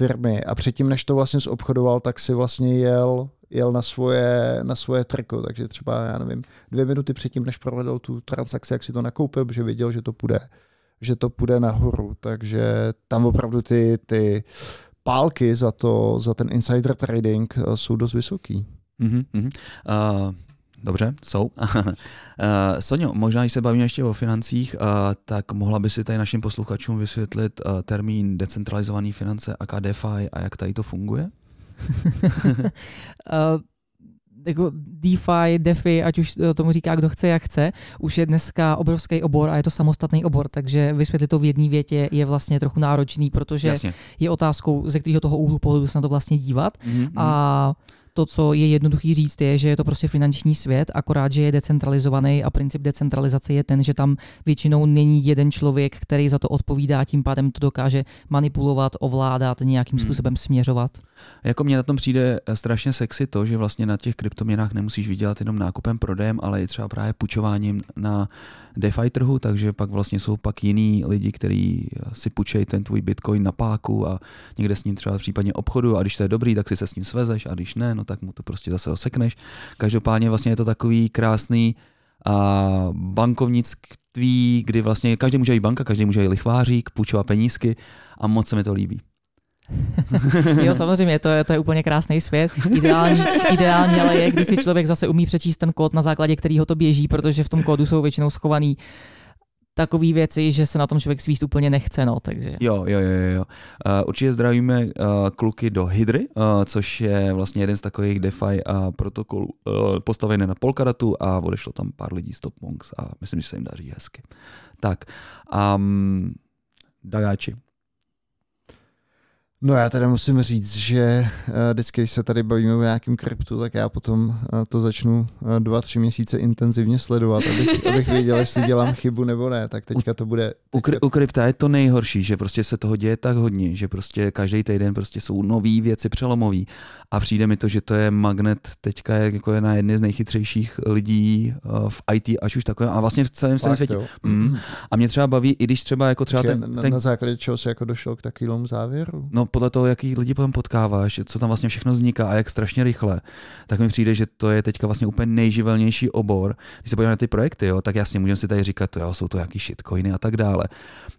firmy a předtím, než to vlastně zobchodoval, tak si vlastně jel, jel na svoje, na svoje triko, takže třeba, já nevím, dvě minuty předtím, než provedl tu transakci, jak si to nakoupil, protože věděl, že to půjde, že to půjde nahoru, takže tam opravdu ty, ty pálky za, to, za ten insider trading eh, jsou dost vysoký. Mhm, mhm. Uh, dobře, jsou. [laughs] uh, Sonio, možná, když se bavíme ještě o financích, uh, tak mohla by si tady našim posluchačům vysvětlit uh, termín decentralizované finance a DeFi a jak tady to funguje? Uh, [laughs] [laughs] jako DeFi, DeFi, ať už tomu říká kdo chce, jak chce, už je dneska obrovský obor a je to samostatný obor, takže vysvětlit to v jedné větě je vlastně trochu náročný, protože Jasně. je otázkou, ze kterého toho úhlu pohledu se na to vlastně dívat. Mhm, A to, co je jednoduchý říct, je, že je to prostě finanční svět, akorát, že je decentralizovaný a princip decentralizace je ten, že tam většinou není jeden člověk, který za to odpovídá, tím pádem to dokáže manipulovat, ovládat, nějakým Hmm. způsobem směřovat. Jako mně na tom přijde eh, strašně sexy to, že vlastně na těch kryptoměnách nemusíš vydělat jenom nákupem, prodejem, ale i třeba právě půjčováním na DeFi trhu, takže pak vlastně jsou pak jiní lidi, kteří si půjčejí ten tvůj bitcoin na páku a někde s ním třeba případně obchodu a když to je dobrý, tak si se s ním svezeš a když ne, no tak mu to prostě zase osekneš. Každopádně vlastně je to takový krásný a bankovnictví, kdy vlastně každý může být banka, každý může být lichvářík, půjčovat penízky a moc se mi to líbí. [laughs] Jo, samozřejmě, to je, to je úplně krásný svět. Ideální, ideální ale je, když si člověk zase umí přečíst ten kód, na základě kterého to běží, protože v tom kódu jsou většinou schovaný takové věci, že se na tom člověk svíst úplně nechce, no, takže. Jo, jo, jo, jo. Uh, určitě zdravíme uh, kluky do Hydry, uh, což je vlastně jeden z takových DeFi uh, protokolů postavený na Polkadatu a odešlo tam pár lidí z Top Monks a myslím, že se jim daří hezky. Tak, um, Dagáči. No já teda musím říct, že uh, vždycky, když se tady bavíme o nějakém kryptu, tak já potom uh, to začnu uh, dva, tři měsíce intenzivně sledovat, abych, [laughs] abych věděl, jestli dělám chybu nebo ne. Tak teďka to bude... U, kry- u krypta je to nejhorší, že prostě se toho děje tak hodně, že prostě každý týden prostě jsou nové věci přelomový a přijde mi to, že to je magnet teďka je, jako je na jedny z nejchytřejších lidí v IT, až už takové, a vlastně v celém, celém fakt, světě. Mm. A mě třeba baví, i když třeba jako třeba Počkej, ten, na, ten na základě čeho jsi jako došel k takovému závěru? No podle toho, jaký lidi potom potkáváš, co tam vlastně všechno vzniká a jak strašně rychle, tak mi přijde, že to je teďka vlastně úplně nejživelnější obor. Když se podíváme na ty projekty, jo, tak jasně můžeme si tady říkat, jo, jsou to jaký shitcoiny a tak dále.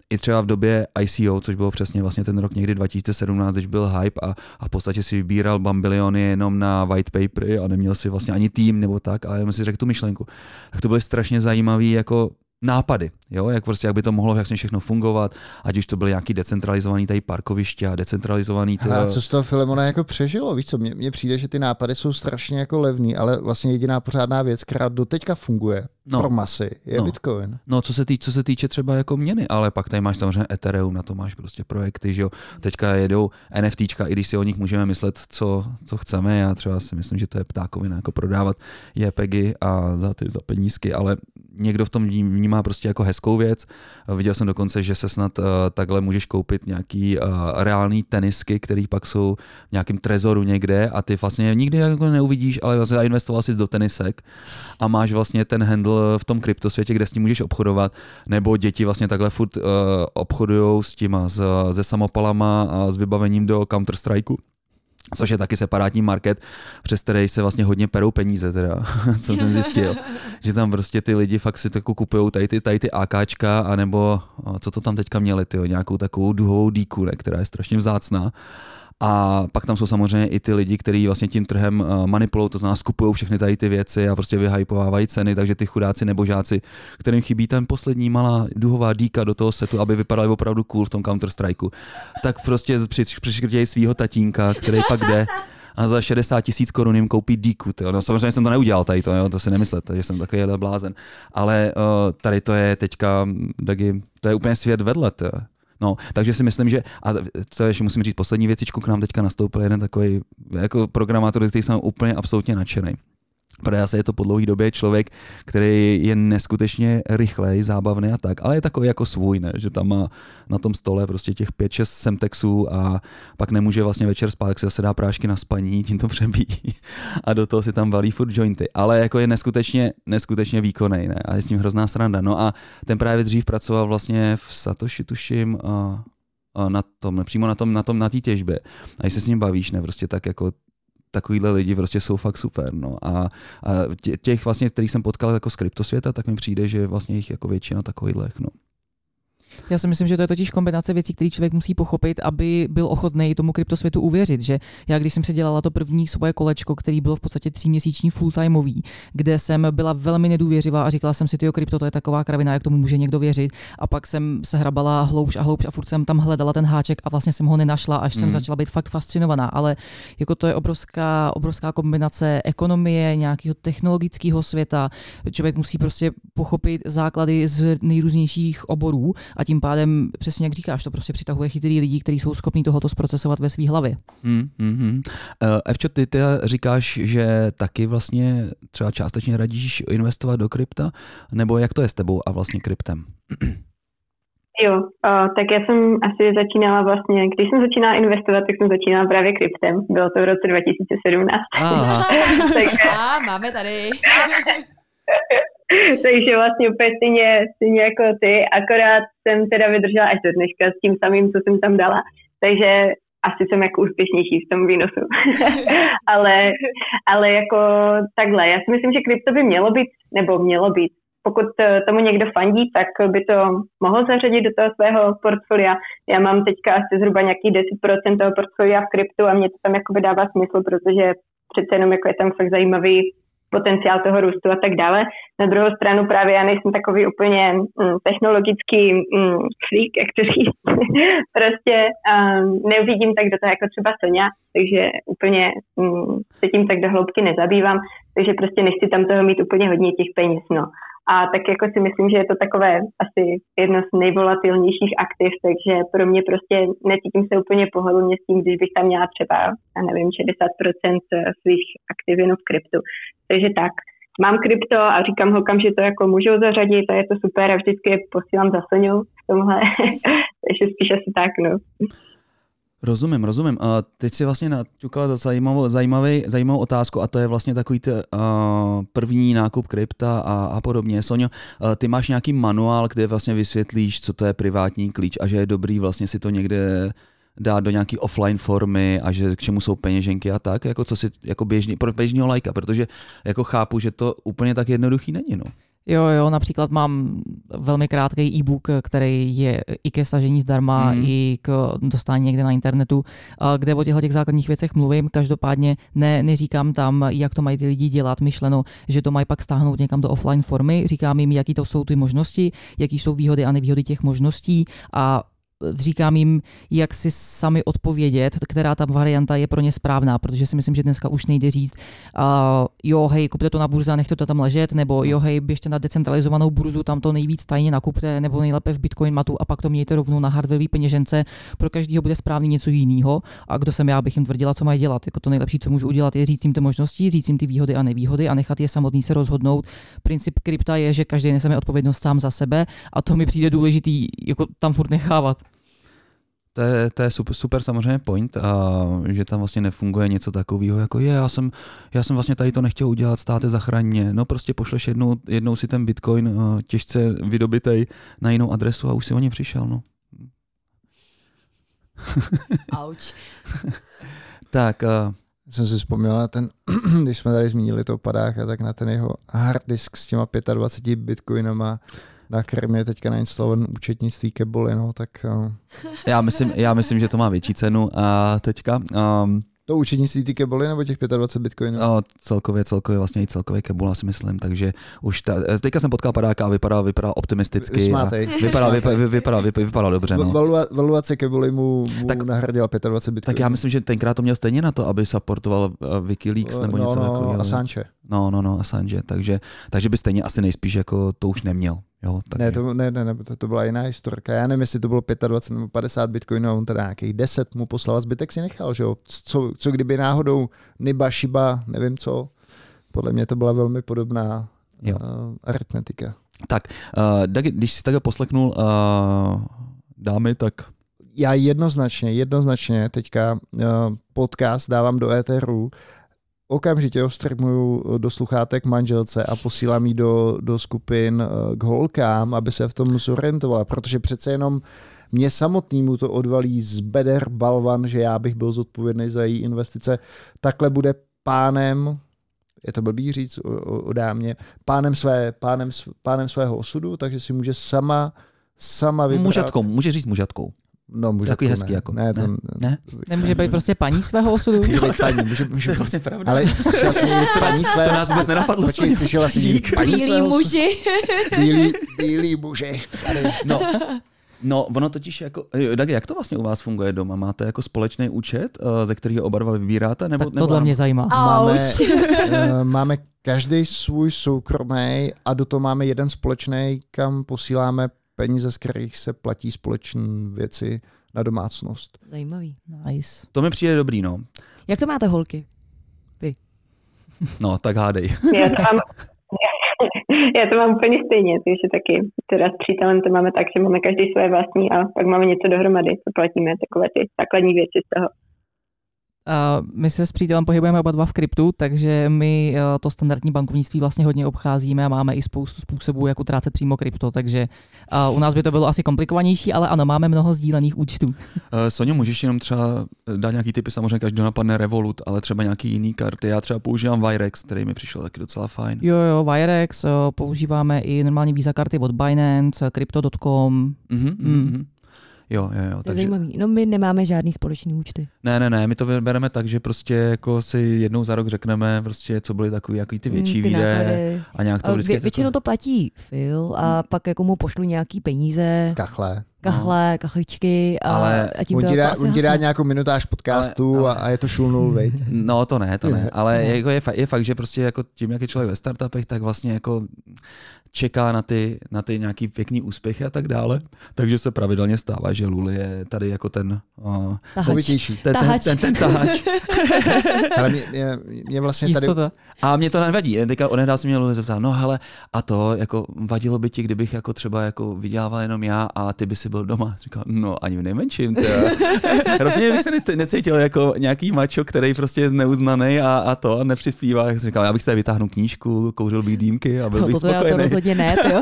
I třeba v době ICO, což bylo přesně vlastně ten rok někdy 2017, když byl hype a, a v podstatě si vybíral bambiliony jenom na white papery a neměl si vlastně ani tým nebo tak, ale jenom si řekl tu myšlenku. Tak to byly strašně zajímavý jako nápady, jo, jak prostě, jak by to mohlo vlastně všechno fungovat, ať už to byly nějaký decentralizovaný tady parkoviště a decentralizovaný to... Hele, co z toho Filemona jako přežilo? Víš co, mně, mně přijde, že ty nápady jsou strašně jako levný, ale vlastně jediná pořádná věc, která doteďka funguje No. pro masy, je No. Bitcoin. No, co se, tý, co se týče třeba jako měny, ale pak tady máš samozřejmě Ethereum, na to máš prostě projekty, že jo. Teďka jedou NFTčka, i když si o nich můžeme myslet, co, co chceme. Já třeba si myslím, že to je ptákovina, jako prodávat JPEGy a za ty za penízky, ale někdo v tom vnímá prostě jako hezkou věc. Viděl jsem dokonce, že se snad uh, takhle můžeš koupit nějaký uh, reální tenisky, které pak jsou v nějakém trezoru někde a ty vlastně nikdy jako neuvidíš, ale vlastně zainvestoval jsi do tenisek a máš vlastně ten handle v tom kryptosvětě, kde s ním můžeš obchodovat, nebo děti vlastně takhle furt uh, obchodují s těma, s, se samopalama a s vybavením do Counter-Strikeu což je taky separátní market, přes který se vlastně hodně perou peníze, teda, [laughs] co jsem zjistil. [laughs] že tam prostě ty lidi fakt si tako kupují tady ty, tady ty AKčka, anebo co to tam teďka měli, tyjo, nějakou takovou duhovou díku, ne, která je strašně vzácná a pak tam jsou samozřejmě i ty lidi, kteří vlastně tím trhem eh, manipulují, to znamená skupují všechny tady ty věci a prostě vyhypovávají ceny, takže ty chudáci nebožáci, kterým chybí ten poslední malá duhová díka do toho setu, aby vypadali opravdu cool v tom Counter-Strikeu, tak prostě přiškrtějí svého tatínka, který pak jde a za 60 tisíc korun jim koupí díku. No, samozřejmě jsem to neudělal tady, to, jo, to si nemyslete, že jsem takový blázen. Ale uh, tady to je teďka, Dagi, to je úplně svět vedle. Tyjo. No, takže si myslím, že, a co ještě musím říct, poslední věcičku k nám teďka nastoupil jeden takový jako programátor, který jsem úplně absolutně nadšený. Asi je to po dlouhé době člověk, který je neskutečně rychlej, zábavný a tak, ale je takový jako svůj, ne? že tam má na tom stole prostě těch 5-6 semtexů a pak nemůže vlastně večer spát, tak se zase dá prášky na spaní, tím to přebíjí [laughs] a do toho si tam valí furt jointy. Ale jako je neskutečně, neskutečně výkonný ne? a je s ním hrozná sranda. No a ten právě dřív pracoval vlastně v Satoshi, tuším, a na tom, přímo na tom, na tom, na té těžbě. A když se s ním bavíš, ne, prostě tak jako takovýhle lidi prostě jsou fakt super. No. A, a těch vlastně, kterých jsem potkal jako z kryptosvěta, tak mi přijde, že vlastně jich jako většina takovýchhle. No. Já si myslím, že to je totiž kombinace věcí, které člověk musí pochopit, aby byl ochotný tomu kryptosvětu uvěřit. Že já, když jsem si dělala to první svoje kolečko, který bylo v podstatě tříměsíční full-timeový, kde jsem byla velmi nedůvěřivá a říkala jsem si, že krypto to je taková kravina, jak tomu může někdo věřit. A pak jsem se hrabala hloubš a hloubš a furt jsem tam hledala ten háček a vlastně jsem ho nenašla, až mm. jsem začala být fakt fascinovaná. Ale jako to je obrovská, obrovská kombinace ekonomie, nějakého technologického světa. Člověk musí prostě pochopit základy z nejrůznějších oborů a tím pádem, přesně jak říkáš, to prostě přitahuje chytrý lidi, kteří jsou schopní tohoto zprocesovat ve své hlavě. Hmm. Uh, Evčo, ty teda říkáš, že taky vlastně třeba částečně radíš investovat do krypta, nebo jak to je s tebou a vlastně kryptem? [clears throat] Jo, uh, tak já jsem asi začínala vlastně, když jsem začínala investovat, tak jsem začínala právě kryptem. Bylo to v roce 2017. Aha. [laughs] Takže... [laughs] A, máme tady. [laughs] [laughs] Takže vlastně úplně stejně, stejně jako ty, akorát jsem teda vydržela až do dneška s tím samým, co jsem tam dala. Takže asi jsem jako úspěšnější v tom výnosu. [laughs] ale, ale jako takhle, já si myslím, že krypto by mělo být, nebo mělo být, pokud tomu někdo fandí, tak by to mohl zařadit do toho svého portfolia. Já mám teďka asi zhruba nějaký 10% toho portfolia v kryptu a mě to tam jako dává smysl, protože přece jenom jako je tam fakt zajímavý potenciál toho růstu a tak dále. Na druhou stranu právě já nejsem takový úplně mm, technologický mm, freak, jak to říct. [laughs] prostě um, neuvidím tak do toho jako třeba Sonja, takže úplně um, se tím tak do hloubky nezabývám, takže prostě nechci tam toho mít úplně hodně těch peněz. No. A tak jako si myslím, že je to takové asi jedno z nejvolatilnějších aktiv, takže pro mě prostě necítím se úplně pohodlně s tím, když bych tam měla třeba, já nevím, 60% svých aktiv jenom v kryptu. Takže tak, mám krypto a říkám holkám, že to jako můžou zařadit a je to super a vždycky je posílám za Soniu v tomhle. [laughs] Takže spíš asi tak, no. Rozumím, rozumím. A teď si vlastně naťukala zajímavou, zajímavý, zajímavou otázku a to je vlastně takový t, uh, první nákup krypta a, a podobně. Sonio, uh, ty máš nějaký manuál, kde vlastně vysvětlíš, co to je privátní klíč a že je dobrý vlastně si to někde dát do nějaký offline formy a že k čemu jsou peněženky a tak, jako co si jako běžný, pro běžného lajka, protože jako chápu, že to úplně tak jednoduchý není. No. Jo, jo, například mám velmi krátký e-book, který je i ke stažení zdarma, mm. i k dostání někde na internetu, kde o těchto těch základních věcech mluvím. Každopádně ne, neříkám tam, jak to mají ty lidi dělat, myšleno, že to mají pak stáhnout někam do offline formy. Říkám jim, jaký to jsou ty možnosti, jaký jsou výhody a nevýhody těch možností a říkám jim, jak si sami odpovědět, která ta varianta je pro ně správná, protože si myslím, že dneska už nejde říct, uh, jo, hej, kupte to na burze a nechte to tam ležet, nebo jo, hej, běžte na decentralizovanou burzu, tam to nejvíc tajně nakupte, nebo nejlépe v Bitcoin matu a pak to mějte rovnou na hardwareový peněžence. Pro každého bude správný něco jiného. A kdo jsem já, bych jim tvrdila, co mají dělat. Jako to nejlepší, co můžu udělat, je říct jim ty možnosti, říct jim ty výhody a nevýhody a nechat je samotný se rozhodnout. Princip krypta je, že každý nese odpovědnost sám za sebe a to mi přijde důležitý jako tam furt nechávat. To je, to je super, super samozřejmě point, a že tam vlastně nefunguje něco takového, jako je, já jsem, já jsem vlastně tady to nechtěl udělat, státe zachraně. No prostě pošleš jednou, jednou si ten bitcoin těžce vydobitej na jinou adresu a už si o ně přišel, no. [laughs] Auč. Tak, uh, jsem si vzpomněl na ten, [clears throat] když jsme tady zmínili toho padáka, tak na ten jeho hard disk s těma 25 bitcoinama, na kterém je teďka nainstalovaný účetnictví Keboli, no, tak... Uh, já, myslím, já myslím, že to má větší cenu a teďka... Um, to účetnictví ty keboli nebo těch 25 bitcoinů? No, celkově, celkově, vlastně i celkově kebula si myslím, takže už ta, teďka jsem potkal padáka a vypadá, vypadá optimisticky. Smátej. Vypadá, vypadá, vypadá, vypadá, vypadá dobře. No. Valua, valuace kebuli mu, mu tak, nahradila 25 bitcoinů. Tak já myslím, že tenkrát to měl stejně na to, aby supportoval uh, Wikileaks nebo no, něco no, takového. Assange. No, no, no, Assange, takže, takže by stejně asi nejspíš jako to už neměl. Jo, takže... ne, to, ne, ne, ne, to, to byla jiná historka. Já nevím, jestli to bylo 25 nebo 50 bitcoinů, a on teda nějakých 10 mu poslal a zbytek si nechal, že jo. Co, co kdyby náhodou Niba, Shiba, nevím co. Podle mě to byla velmi podobná jo. Uh, aritmetika. Tak, uh, když jsi takhle poslechnul uh, dámy, tak já jednoznačně, jednoznačně teďka uh, podcast dávám do éteru okamžitě ho streamuju do sluchátek manželce a posílám ji do, do skupin eh, k holkám, aby se v tom zorientovala, protože přece jenom mě samotnému to odvalí z beder balvan, že já bych byl zodpovědný za její investice. Takhle bude pánem, je to blbý říct o, o, o dámě, pánem, své, pánem, pánem svého osudu, takže si může sama sama vybrat. Mužatkou, může říct mužatkou. No, může Takový hezký ne. jako. Ne, to, ne? ne? Nemůže být prostě paní svého osudu? [laughs] Může být paní, může, může, to je vlastně pravda. Ale to, paní své, to nás vůbec nenapadlo. Počkej, slyšela jsi paní Bílí muži. [laughs] Bílí, bílí muži. No, No, ono totiž jako, Dagi, jak to vlastně u vás funguje doma? Máte jako společný účet, eh, ze kterého oba dva vybíráte? Nebo, tak tohle nebo mě zajímá. Máme, uh, máme každý svůj soukromý a do toho máme jeden společný, kam posíláme peníze, z kterých se platí společné věci na domácnost. Zajímavý. Nice. To mi přijde dobrý, no. Jak to máte holky? Vy. No, tak hádej. [laughs] Já to mám, [laughs] já to mám úplně stejně, takže taky teda s přítelem to máme tak, že máme každý své vlastní a pak máme něco dohromady, co platíme, takové ty základní věci z toho. My se s přítelem pohybujeme oba dva v kryptu, takže my uh, to standardní bankovnictví vlastně hodně obcházíme a máme i spoustu způsobů, jak utrácet přímo krypto, takže uh, u nás by to bylo asi komplikovanější, ale ano, máme mnoho sdílených účtů. Uh, Sonio, můžeš jenom třeba dát nějaký typy, samozřejmě každý napadne Revolut, ale třeba nějaký jiný karty. Já třeba používám Virex, který mi přišel taky docela fajn. Jo, jo, Virex, používáme i normální Visa karty od Binance, Crypto.com. Mm-hmm, mm. Jo, jo, jo. To takže... zajímavý. No my nemáme žádný společný účty. Ne, ne, ne, my to bereme tak, že prostě jako si jednou za rok řekneme prostě, co byly takový jako ty větší mm, ty výdaje a nějak to vždycky... Vě, většinou to platí Phil a hmm. pak jako mu pošlu nějaký peníze. Kachle. Kachle, no. kachličky a, ale a tím on to ti dá, on ti dá nějakou minutáž podcastu ale, ale, a je to šulnul, [laughs] veď? No to ne, to ne, ale jako je, je fakt, že prostě jako tím, jak je člověk ve startupech, tak vlastně jako čeká na ty, na ty nějaký pěkný úspěchy a tak dále. Takže se pravidelně stává, že Luli je tady jako ten uh, Ten, ten, ten, ten tahač. [laughs] Ale mě, mě, mě vlastně Jistota. tady... A mě to nevadí. Teďka onedál se mě Luli zeptal, no hele, a to, jako vadilo by ti, kdybych jako třeba jako vydělával jenom já a ty by si byl doma. Říkal, no ani v nejmenším. Hrozně [laughs] bych se necítil jako nějaký mačo, který prostě je zneuznaný a, a to nepřispívá. Jak jsem říkal, já bych se vytáhnul knížku, kouřil bych dýmky a byl no, bych spokojený. To rozhodně ne, jo.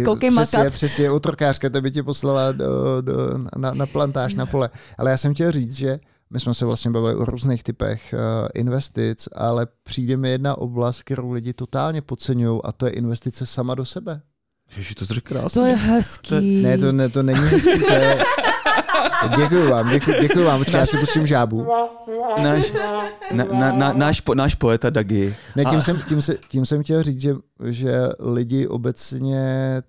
[laughs] Koukej přesně, makat. Přesně, otrokářka, to by tě poslala do, do, na, na plantáž, na pole. Ale já jsem chtěl říct, že my jsme se vlastně bavili o různých typech uh, investic, ale přijde mi jedna oblast, kterou lidi totálně podceňují a to je investice sama do sebe. Ježi, to jsi krásně. To je hezký. Ne, to, ne, to není hezký, to je, [laughs] Děkuji vám, děkuji, děkuji vám, počkej, já si pustím žábu. Náš, na, na, na, náš, po, náš poeta Dagi. Ne, tím, a... jsem, tím, se, tím jsem chtěl říct, že, že lidi obecně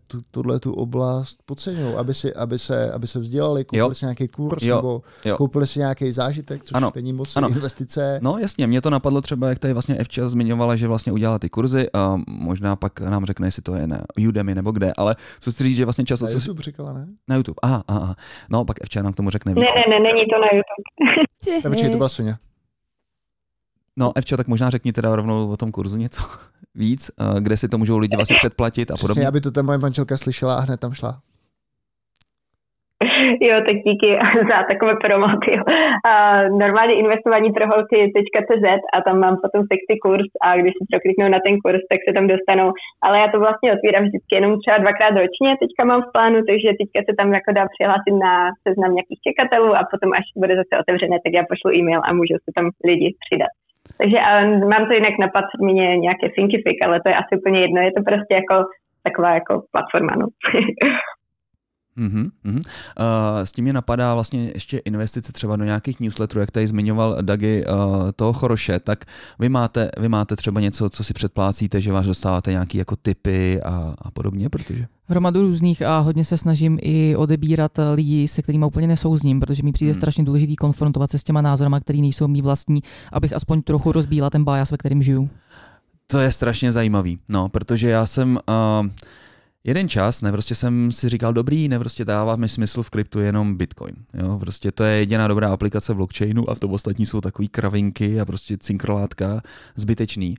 tu, tuhle tu oblast podceňují, aby, si, aby, se, aby se vzdělali, koupili jo. si nějaký kurz jo. nebo jo. koupili si nějaký zážitek, což ano. není moc ano. investice. No jasně, mě to napadlo třeba, jak tady vlastně Evča zmiňovala, že vlastně udělala ty kurzy a možná pak nám řekne, jestli to je na Udemy nebo kde, ale co si říct, že vlastně často... Na YouTube říkala, ne? Na YouTube, aha, aha. No pak Evča nám k tomu řekne víc. Ne, ne, ne, není to na YouTube. [laughs] Počkej, to byla Sonja. No, Evčo, tak možná řekni teda rovnou o tom kurzu něco [laughs] víc, eh, kde si to můžou lidi vlastně předplatit a podobně. Přesně, aby to ta moje manželka slyšela a hned tam šla. [laughs] jo, tak díky [laughs] za takové promoty. Normálně investování pro holky.cz a tam mám potom sexy kurz a když si prokliknou na ten kurz, tak se tam dostanou. Ale já to vlastně otvírám vždycky jenom třeba dvakrát ročně, teďka mám v plánu, takže teďka se tam jako dá přihlásit na seznam nějakých čekatelů a potom až bude zase otevřené, tak já pošlu e-mail a můžu se tam lidi přidat. Takže a mám to jinak na platformě nějaké Thinkific, ale to je asi úplně jedno, je to prostě jako taková jako platforma. No. [laughs] Mm-hmm, mm-hmm. Uh, s tím mě napadá vlastně ještě investice třeba do nějakých newsletterů, jak tady zmiňoval Dagi uh, toho Choroše, tak vy máte, vy máte třeba něco, co si předplácíte, že vás dostáváte nějaké jako typy a, a podobně, protože... Hromadu různých a hodně se snažím i odebírat lidi, se kterými úplně nesouzním, protože mi přijde hmm. strašně důležitý konfrontovat se s těma názorama, které nejsou mý vlastní, abych aspoň trochu rozbíla ten bias, ve kterým žiju. To je strašně zajímavý, no, protože já jsem... Uh, jeden čas, ne, prostě jsem si říkal, dobrý, ne, prostě dává mi smysl v kryptu jenom Bitcoin. Jo, prostě to je jediná dobrá aplikace blockchainu a v tom ostatní jsou takový kravinky a prostě cinkrolátka zbytečný.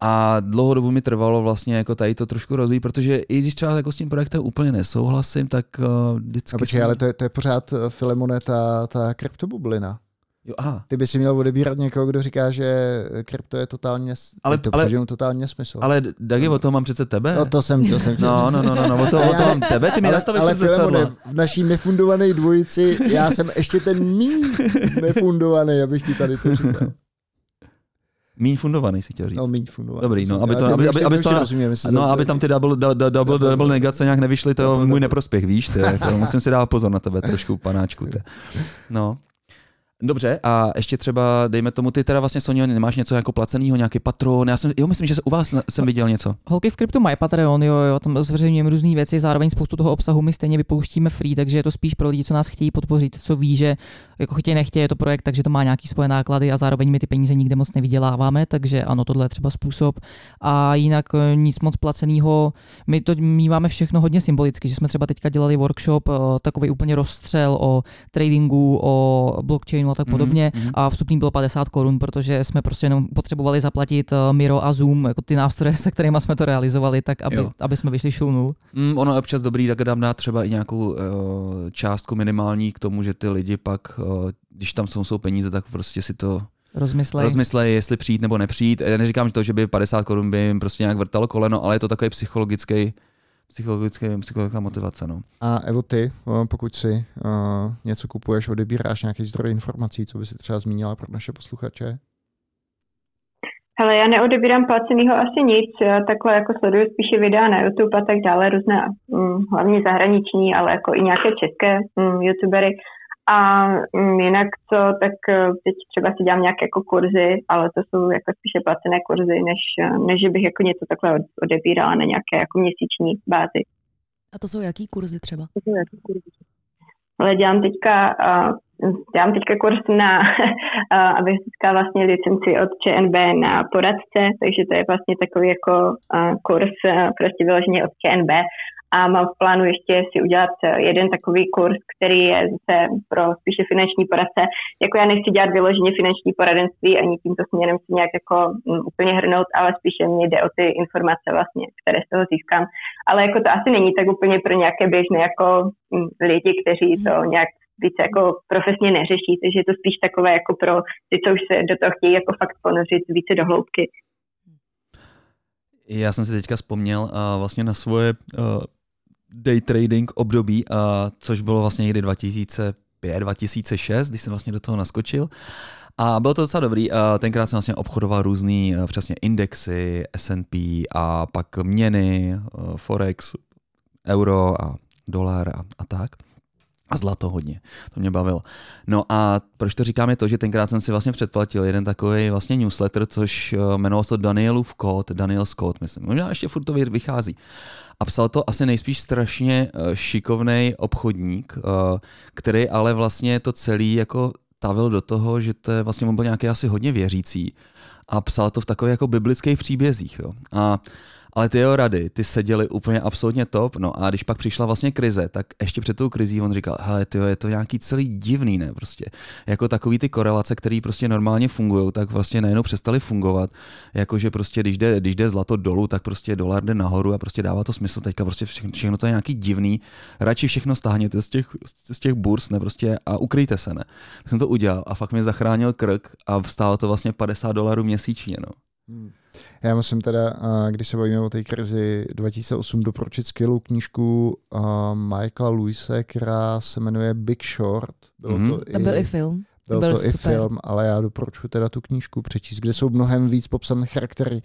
A dlouho dobu mi trvalo vlastně jako tady to trošku rozvíjet, protože i když třeba jako s tím projektem úplně nesouhlasím, tak uh, vždycky... A počkej, jsem... ale to je, to je pořád eh, Filemone ta, ta kryptobublina. Jo, aha. Ty by si měl odebírat někoho, kdo říká, že krypto je totálně, ale, to ale, totálně smysl. Ale Dagi, o tom mám přece tebe. No to jsem, to jsem No, no, no, no, no o, to, o to mám tebe, ty mi ale, ale Filemone, v naší nefundované dvojici, já jsem ještě ten míň nefundovaný, abych ti tady to říkal. Míň fundovaný si chtěl říct. No, míň fundovaný. Dobrý, no, aby, to, aby, aby, aby, to, rozumím, no, aby tam ty double, double, double, double negace nějak nevyšly, to je můj neprospěch, víš, ty, jako, musím si dát pozor na tebe trošku, panáčku. Ty. [laughs] No, Dobře, a ještě třeba, dejme tomu, ty teda vlastně Sonio, nemáš něco jako placeného, nějaký patron, já jsem, jo, myslím, že u vás jsem viděl něco. Holky v kryptu mají Patreon, jo, jo, tam zveřejňujeme různé věci, zároveň spoustu toho obsahu my stejně vypouštíme free, takže je to spíš pro lidi, co nás chtějí podpořit, co ví, že jako chtějí, nechtějí, je to projekt, takže to má nějaký svoje náklady a zároveň my ty peníze nikde moc nevyděláváme, takže ano, tohle je třeba způsob. A jinak eh, nic moc placeného, my to míváme všechno hodně symbolicky, že jsme třeba teďka dělali workshop, eh, takový úplně rozstřel o tradingu, o blockchainu a tak mhm, podobně mm-hmm. a vstupný bylo 50 korun, protože jsme prostě jenom potřebovali zaplatit eh, Miro a Zoom, jako ty nástroje, [laughs] se kterými jsme to realizovali, tak aby, aby jsme vyšli šulnul. Mm, ono je občas dobrý, tak dám dát třeba i nějakou uh, částku minimální k tomu, že ty lidi pak uh, když tam jsou, jsou peníze, tak prostě si to rozmyslej. rozmyslej, jestli přijít nebo nepřijít. Já neříkám to, že by 50 korun by jim prostě nějak vrtalo koleno, ale je to takový psychologický psychologické, psychologická motivace. No. A Evo, ty, pokud si uh, něco kupuješ, odebíráš nějaký zdroj informací, co by si třeba zmínila pro naše posluchače? Ale já neodebírám placenýho asi nic, já takhle jako sleduju spíše videa na YouTube a tak dále, různé, um, hlavně zahraniční, ale jako i nějaké české um, youtubery. A um, jinak co, tak uh, teď třeba si dělám nějaké jako kurzy, ale to jsou jako spíše placené kurzy, než, než bych jako něco takhle odebírala na nějaké jako měsíční bázi. A to jsou jaký kurzy třeba? To jsou jaký kurzy? Ale dělám teďka, uh, dělám teďka kurz na, [laughs] uh, abych získala vlastně licenci od ČNB na poradce, takže to je vlastně takový jako kurz prostě vyloženě od ČNB a mám v plánu ještě si udělat eh, jeden takový kurz, který je zase pro spíše finanční poradce. Jako já nechci dělat vyloženě finanční poradenství ani tímto směrem si nějak jako um, úplně hrnout, ale spíše mě jde o ty informace vlastně, které z toho získám. Ale jako to asi není tak úplně pro nějaké běžné jako um, lidi, kteří to nějak více jako profesně neřeší, takže je to spíš takové jako pro ty, co už se do toho chtějí jako fakt ponořit více do hloubky. Já jsem si teďka vzpomněl uh, vlastně na svoje uh, day trading období, a což bylo vlastně někdy 2005, 2006, když jsem vlastně do toho naskočil. A bylo to docela dobrý. Tenkrát jsem vlastně obchodoval různý přesně indexy, S&P a pak měny, Forex, euro a dolar a, a tak. A zlato hodně, to mě bavilo. No a proč to říkám je to, že tenkrát jsem si vlastně předplatil jeden takový vlastně newsletter, což jmenoval se Danielův kód, Daniel Scott, myslím. Možná ještě furt to vychází a psal to asi nejspíš strašně uh, šikovný obchodník, uh, který ale vlastně to celý jako tavil do toho, že to je vlastně on byl nějaký asi hodně věřící a psal to v takových jako biblických příbězích. Jo. A ale ty jeho rady, ty seděly úplně absolutně top, no a když pak přišla vlastně krize, tak ještě před tou krizí on říkal, hele, tyjo, je to nějaký celý divný, ne, prostě, jako takový ty korelace, které prostě normálně fungují, tak vlastně najednou přestaly fungovat, jakože prostě když jde, když jde zlato dolů, tak prostě dolar jde nahoru a prostě dává to smysl, teďka prostě všechno, všechno to je nějaký divný, radši všechno stáhněte z těch, z těch burs, ne, prostě a ukryjte se, ne. Tak jsem to udělal a fakt mi zachránil krk a stálo to vlastně 50 dolarů měsíčně, no. Hmm. Já musím teda, když se bavíme o té krizi 2008, doporučit skvělou knížku Michaela Luise, která se jmenuje Big Short. Bylo mm-hmm. to, i, byl i film. Byl, byl to super. i film, ale já doporučuji teda tu knížku přečíst, kde jsou mnohem víc popsané charaktery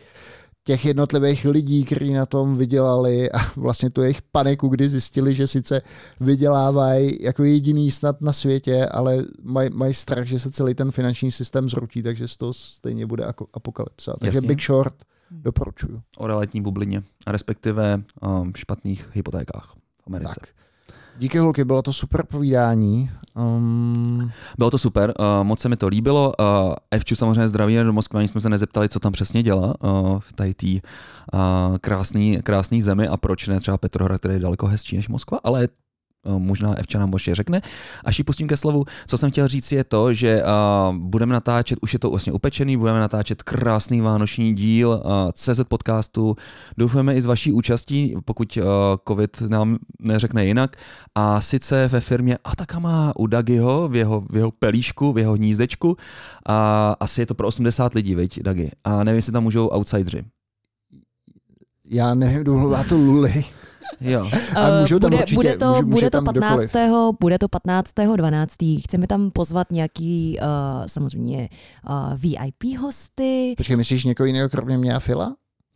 těch jednotlivých lidí, kteří na tom vydělali a [laughs] vlastně tu jejich paniku, kdy zjistili, že sice vydělávají jako jediný snad na světě, ale mají maj strach, že se celý ten finanční systém zrutí, takže z toho stejně bude jako apokalypsa. Takže Jasně. Big Short doporučuju. O realitní bublině, a respektive um, špatných hypotékách v Americe. Tak. Díky holky, bylo to super povídání. Um... Bylo to super, uh, moc se mi to líbilo. Uh, Evču samozřejmě zdraví do Moskvy, ani jsme se nezeptali, co tam přesně dělá uh, v té uh, krásný zemi a proč ne třeba Petrohrad, který je daleko hezčí než Moskva, ale Eh, možná Evča nám ještě řekne. Až ji pustím ke slovu, co jsem chtěl říct je to, že uh, budeme natáčet, už je to vlastně upečený, budeme natáčet krásný vánoční díl uh, CZ podcastu. Doufujeme i z vaší účastí, pokud uh, covid nám neřekne jinak. A sice ve firmě Atakama u Dagiho, v jeho, v jeho pelíšku, v jeho hnízdečku. A asi je to pro 80 lidí, viď, Dagi. A nevím, jestli tam můžou outsidři. Já nevím, kdo to Luli. Jo. A můžou tam bude, určitě, bude to, může, může bude to 15. Kdokoliv. Bude to 15. 12. Chceme tam pozvat nějaký uh, samozřejmě uh, VIP hosty. Počkej, myslíš někoho jiného kromě mě a Fila?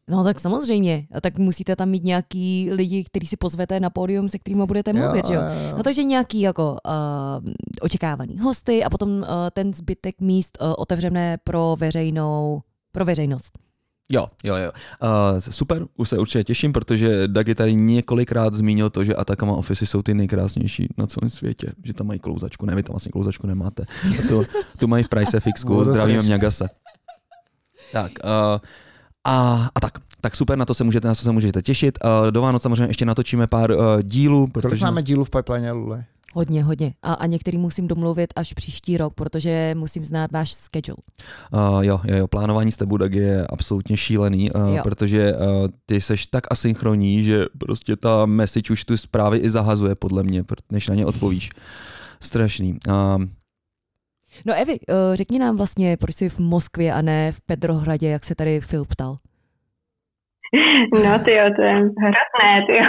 No tak samozřejmě, tak musíte tam mít nějaký lidi, který si pozvete na pódium, se kterými budete mluvit, jo, jo. jo. No takže nějaký jako uh, očekávaný hosty a potom uh, ten zbytek míst uh, otevřené pro veřejnou, pro veřejnost. Jo, jo, jo. Uh, super, už se určitě těším, protože Dagi tady několikrát zmínil to, že Atakama Office jsou ty nejkrásnější na celém světě, že tam mají klouzačku. Ne, vy tam vlastně klouzačku nemáte. A tu, tu mají v Price Fixku, zdravíme Mňagase. Tak, uh, a, a tak, tak super, na to se můžete, na to se můžete těšit. Uh, do Vánoc samozřejmě ještě natočíme pár uh, dílů. Protože... Kolik máme dílů v pipeline, Lule? Hodně, hodně. A, a některý musím domluvit až příští rok, protože musím znát váš schedule. Uh, jo, jo, jo, plánování s tebou tak je absolutně šílený, uh, protože uh, ty seš tak asynchronní, že prostě ta message už tu zprávy i zahazuje podle mě, než na ně odpovíš. Strašný. Uh, No Evi, uh, řekni nám vlastně, proč jsi v Moskvě a ne v Petrohradě, jak se tady Phil ptal. [laughs] No ty jo, to je hrozné, ty jo.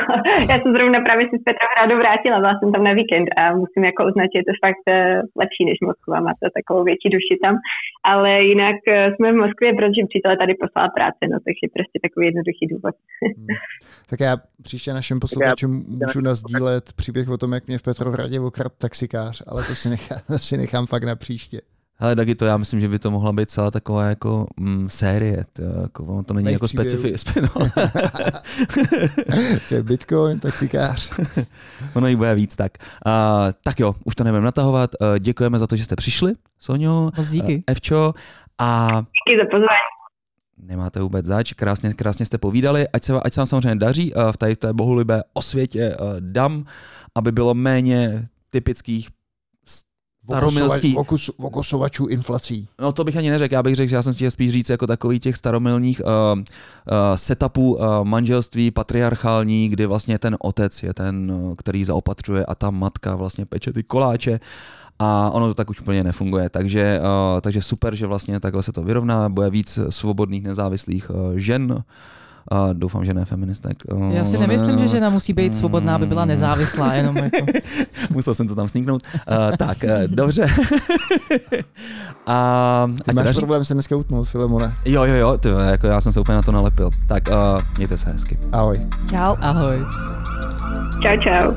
Já jsem zrovna právě si z Petrohradu vrátila, byla jsem tam na víkend a musím jako uznat, že je to fakt eh, lepší než Moskva, má to takovou větší duši tam. Ale jinak eh, jsme v Moskvě, protože přítel tady poslala práce, no takže prostě takový jednoduchý důvod. Hmm. Tak já příště našim posluchačům můžu nazdílet příběh o tom, jak mě v Petrohradě okrát taxikář, ale to si nechám, to [laughs] si nechám fakt na příště. Ale taky to já myslím, že by to mohla být celá taková jako mm, série. To, jako, ono to není Mých jako specifické. [laughs] No. Bitcoin, taxikář. [laughs] ono jich bude víc, tak. Uh, tak jo, už to nebudeme natahovat. Uh, děkujeme za to, že jste přišli, Sonio, díky. Uh, Evčo. A... Díky za pozvání. Nemáte vůbec zač, krásně, krásně jste povídali, ať se, ať se vám samozřejmě daří uh, v tady té bohulibé osvětě uh, dam, aby bylo méně typických staromilský... Vokosovačů inflací. No to bych ani neřekl, já bych řekl, že já jsem chtěl spíš říct jako takový těch staromilných uh, uh, setupů uh, manželství patriarchální, kdy vlastně ten otec je ten, uh, který zaopatřuje a ta matka vlastně peče ty koláče a ono to tak už úplně nefunguje. Takže, uh, takže super, že vlastně takhle se to vyrovná, bude víc svobodných nezávislých uh, žen, a doufám, že ne feministek. Já si nemyslím, že žena musí být svobodná, aby byla nezávislá. Jenom [laughs] jako. Musel jsem to tam sníknout. Uh, tak, uh, dobře. [laughs] a, Ty máš daří? problém se dneska utnout, Filemone. Jo, jo, jo, ty, jako já jsem se úplně na to nalepil. Tak uh, mějte se hezky. Ahoj. Čau. Ahoj. Čau, čau.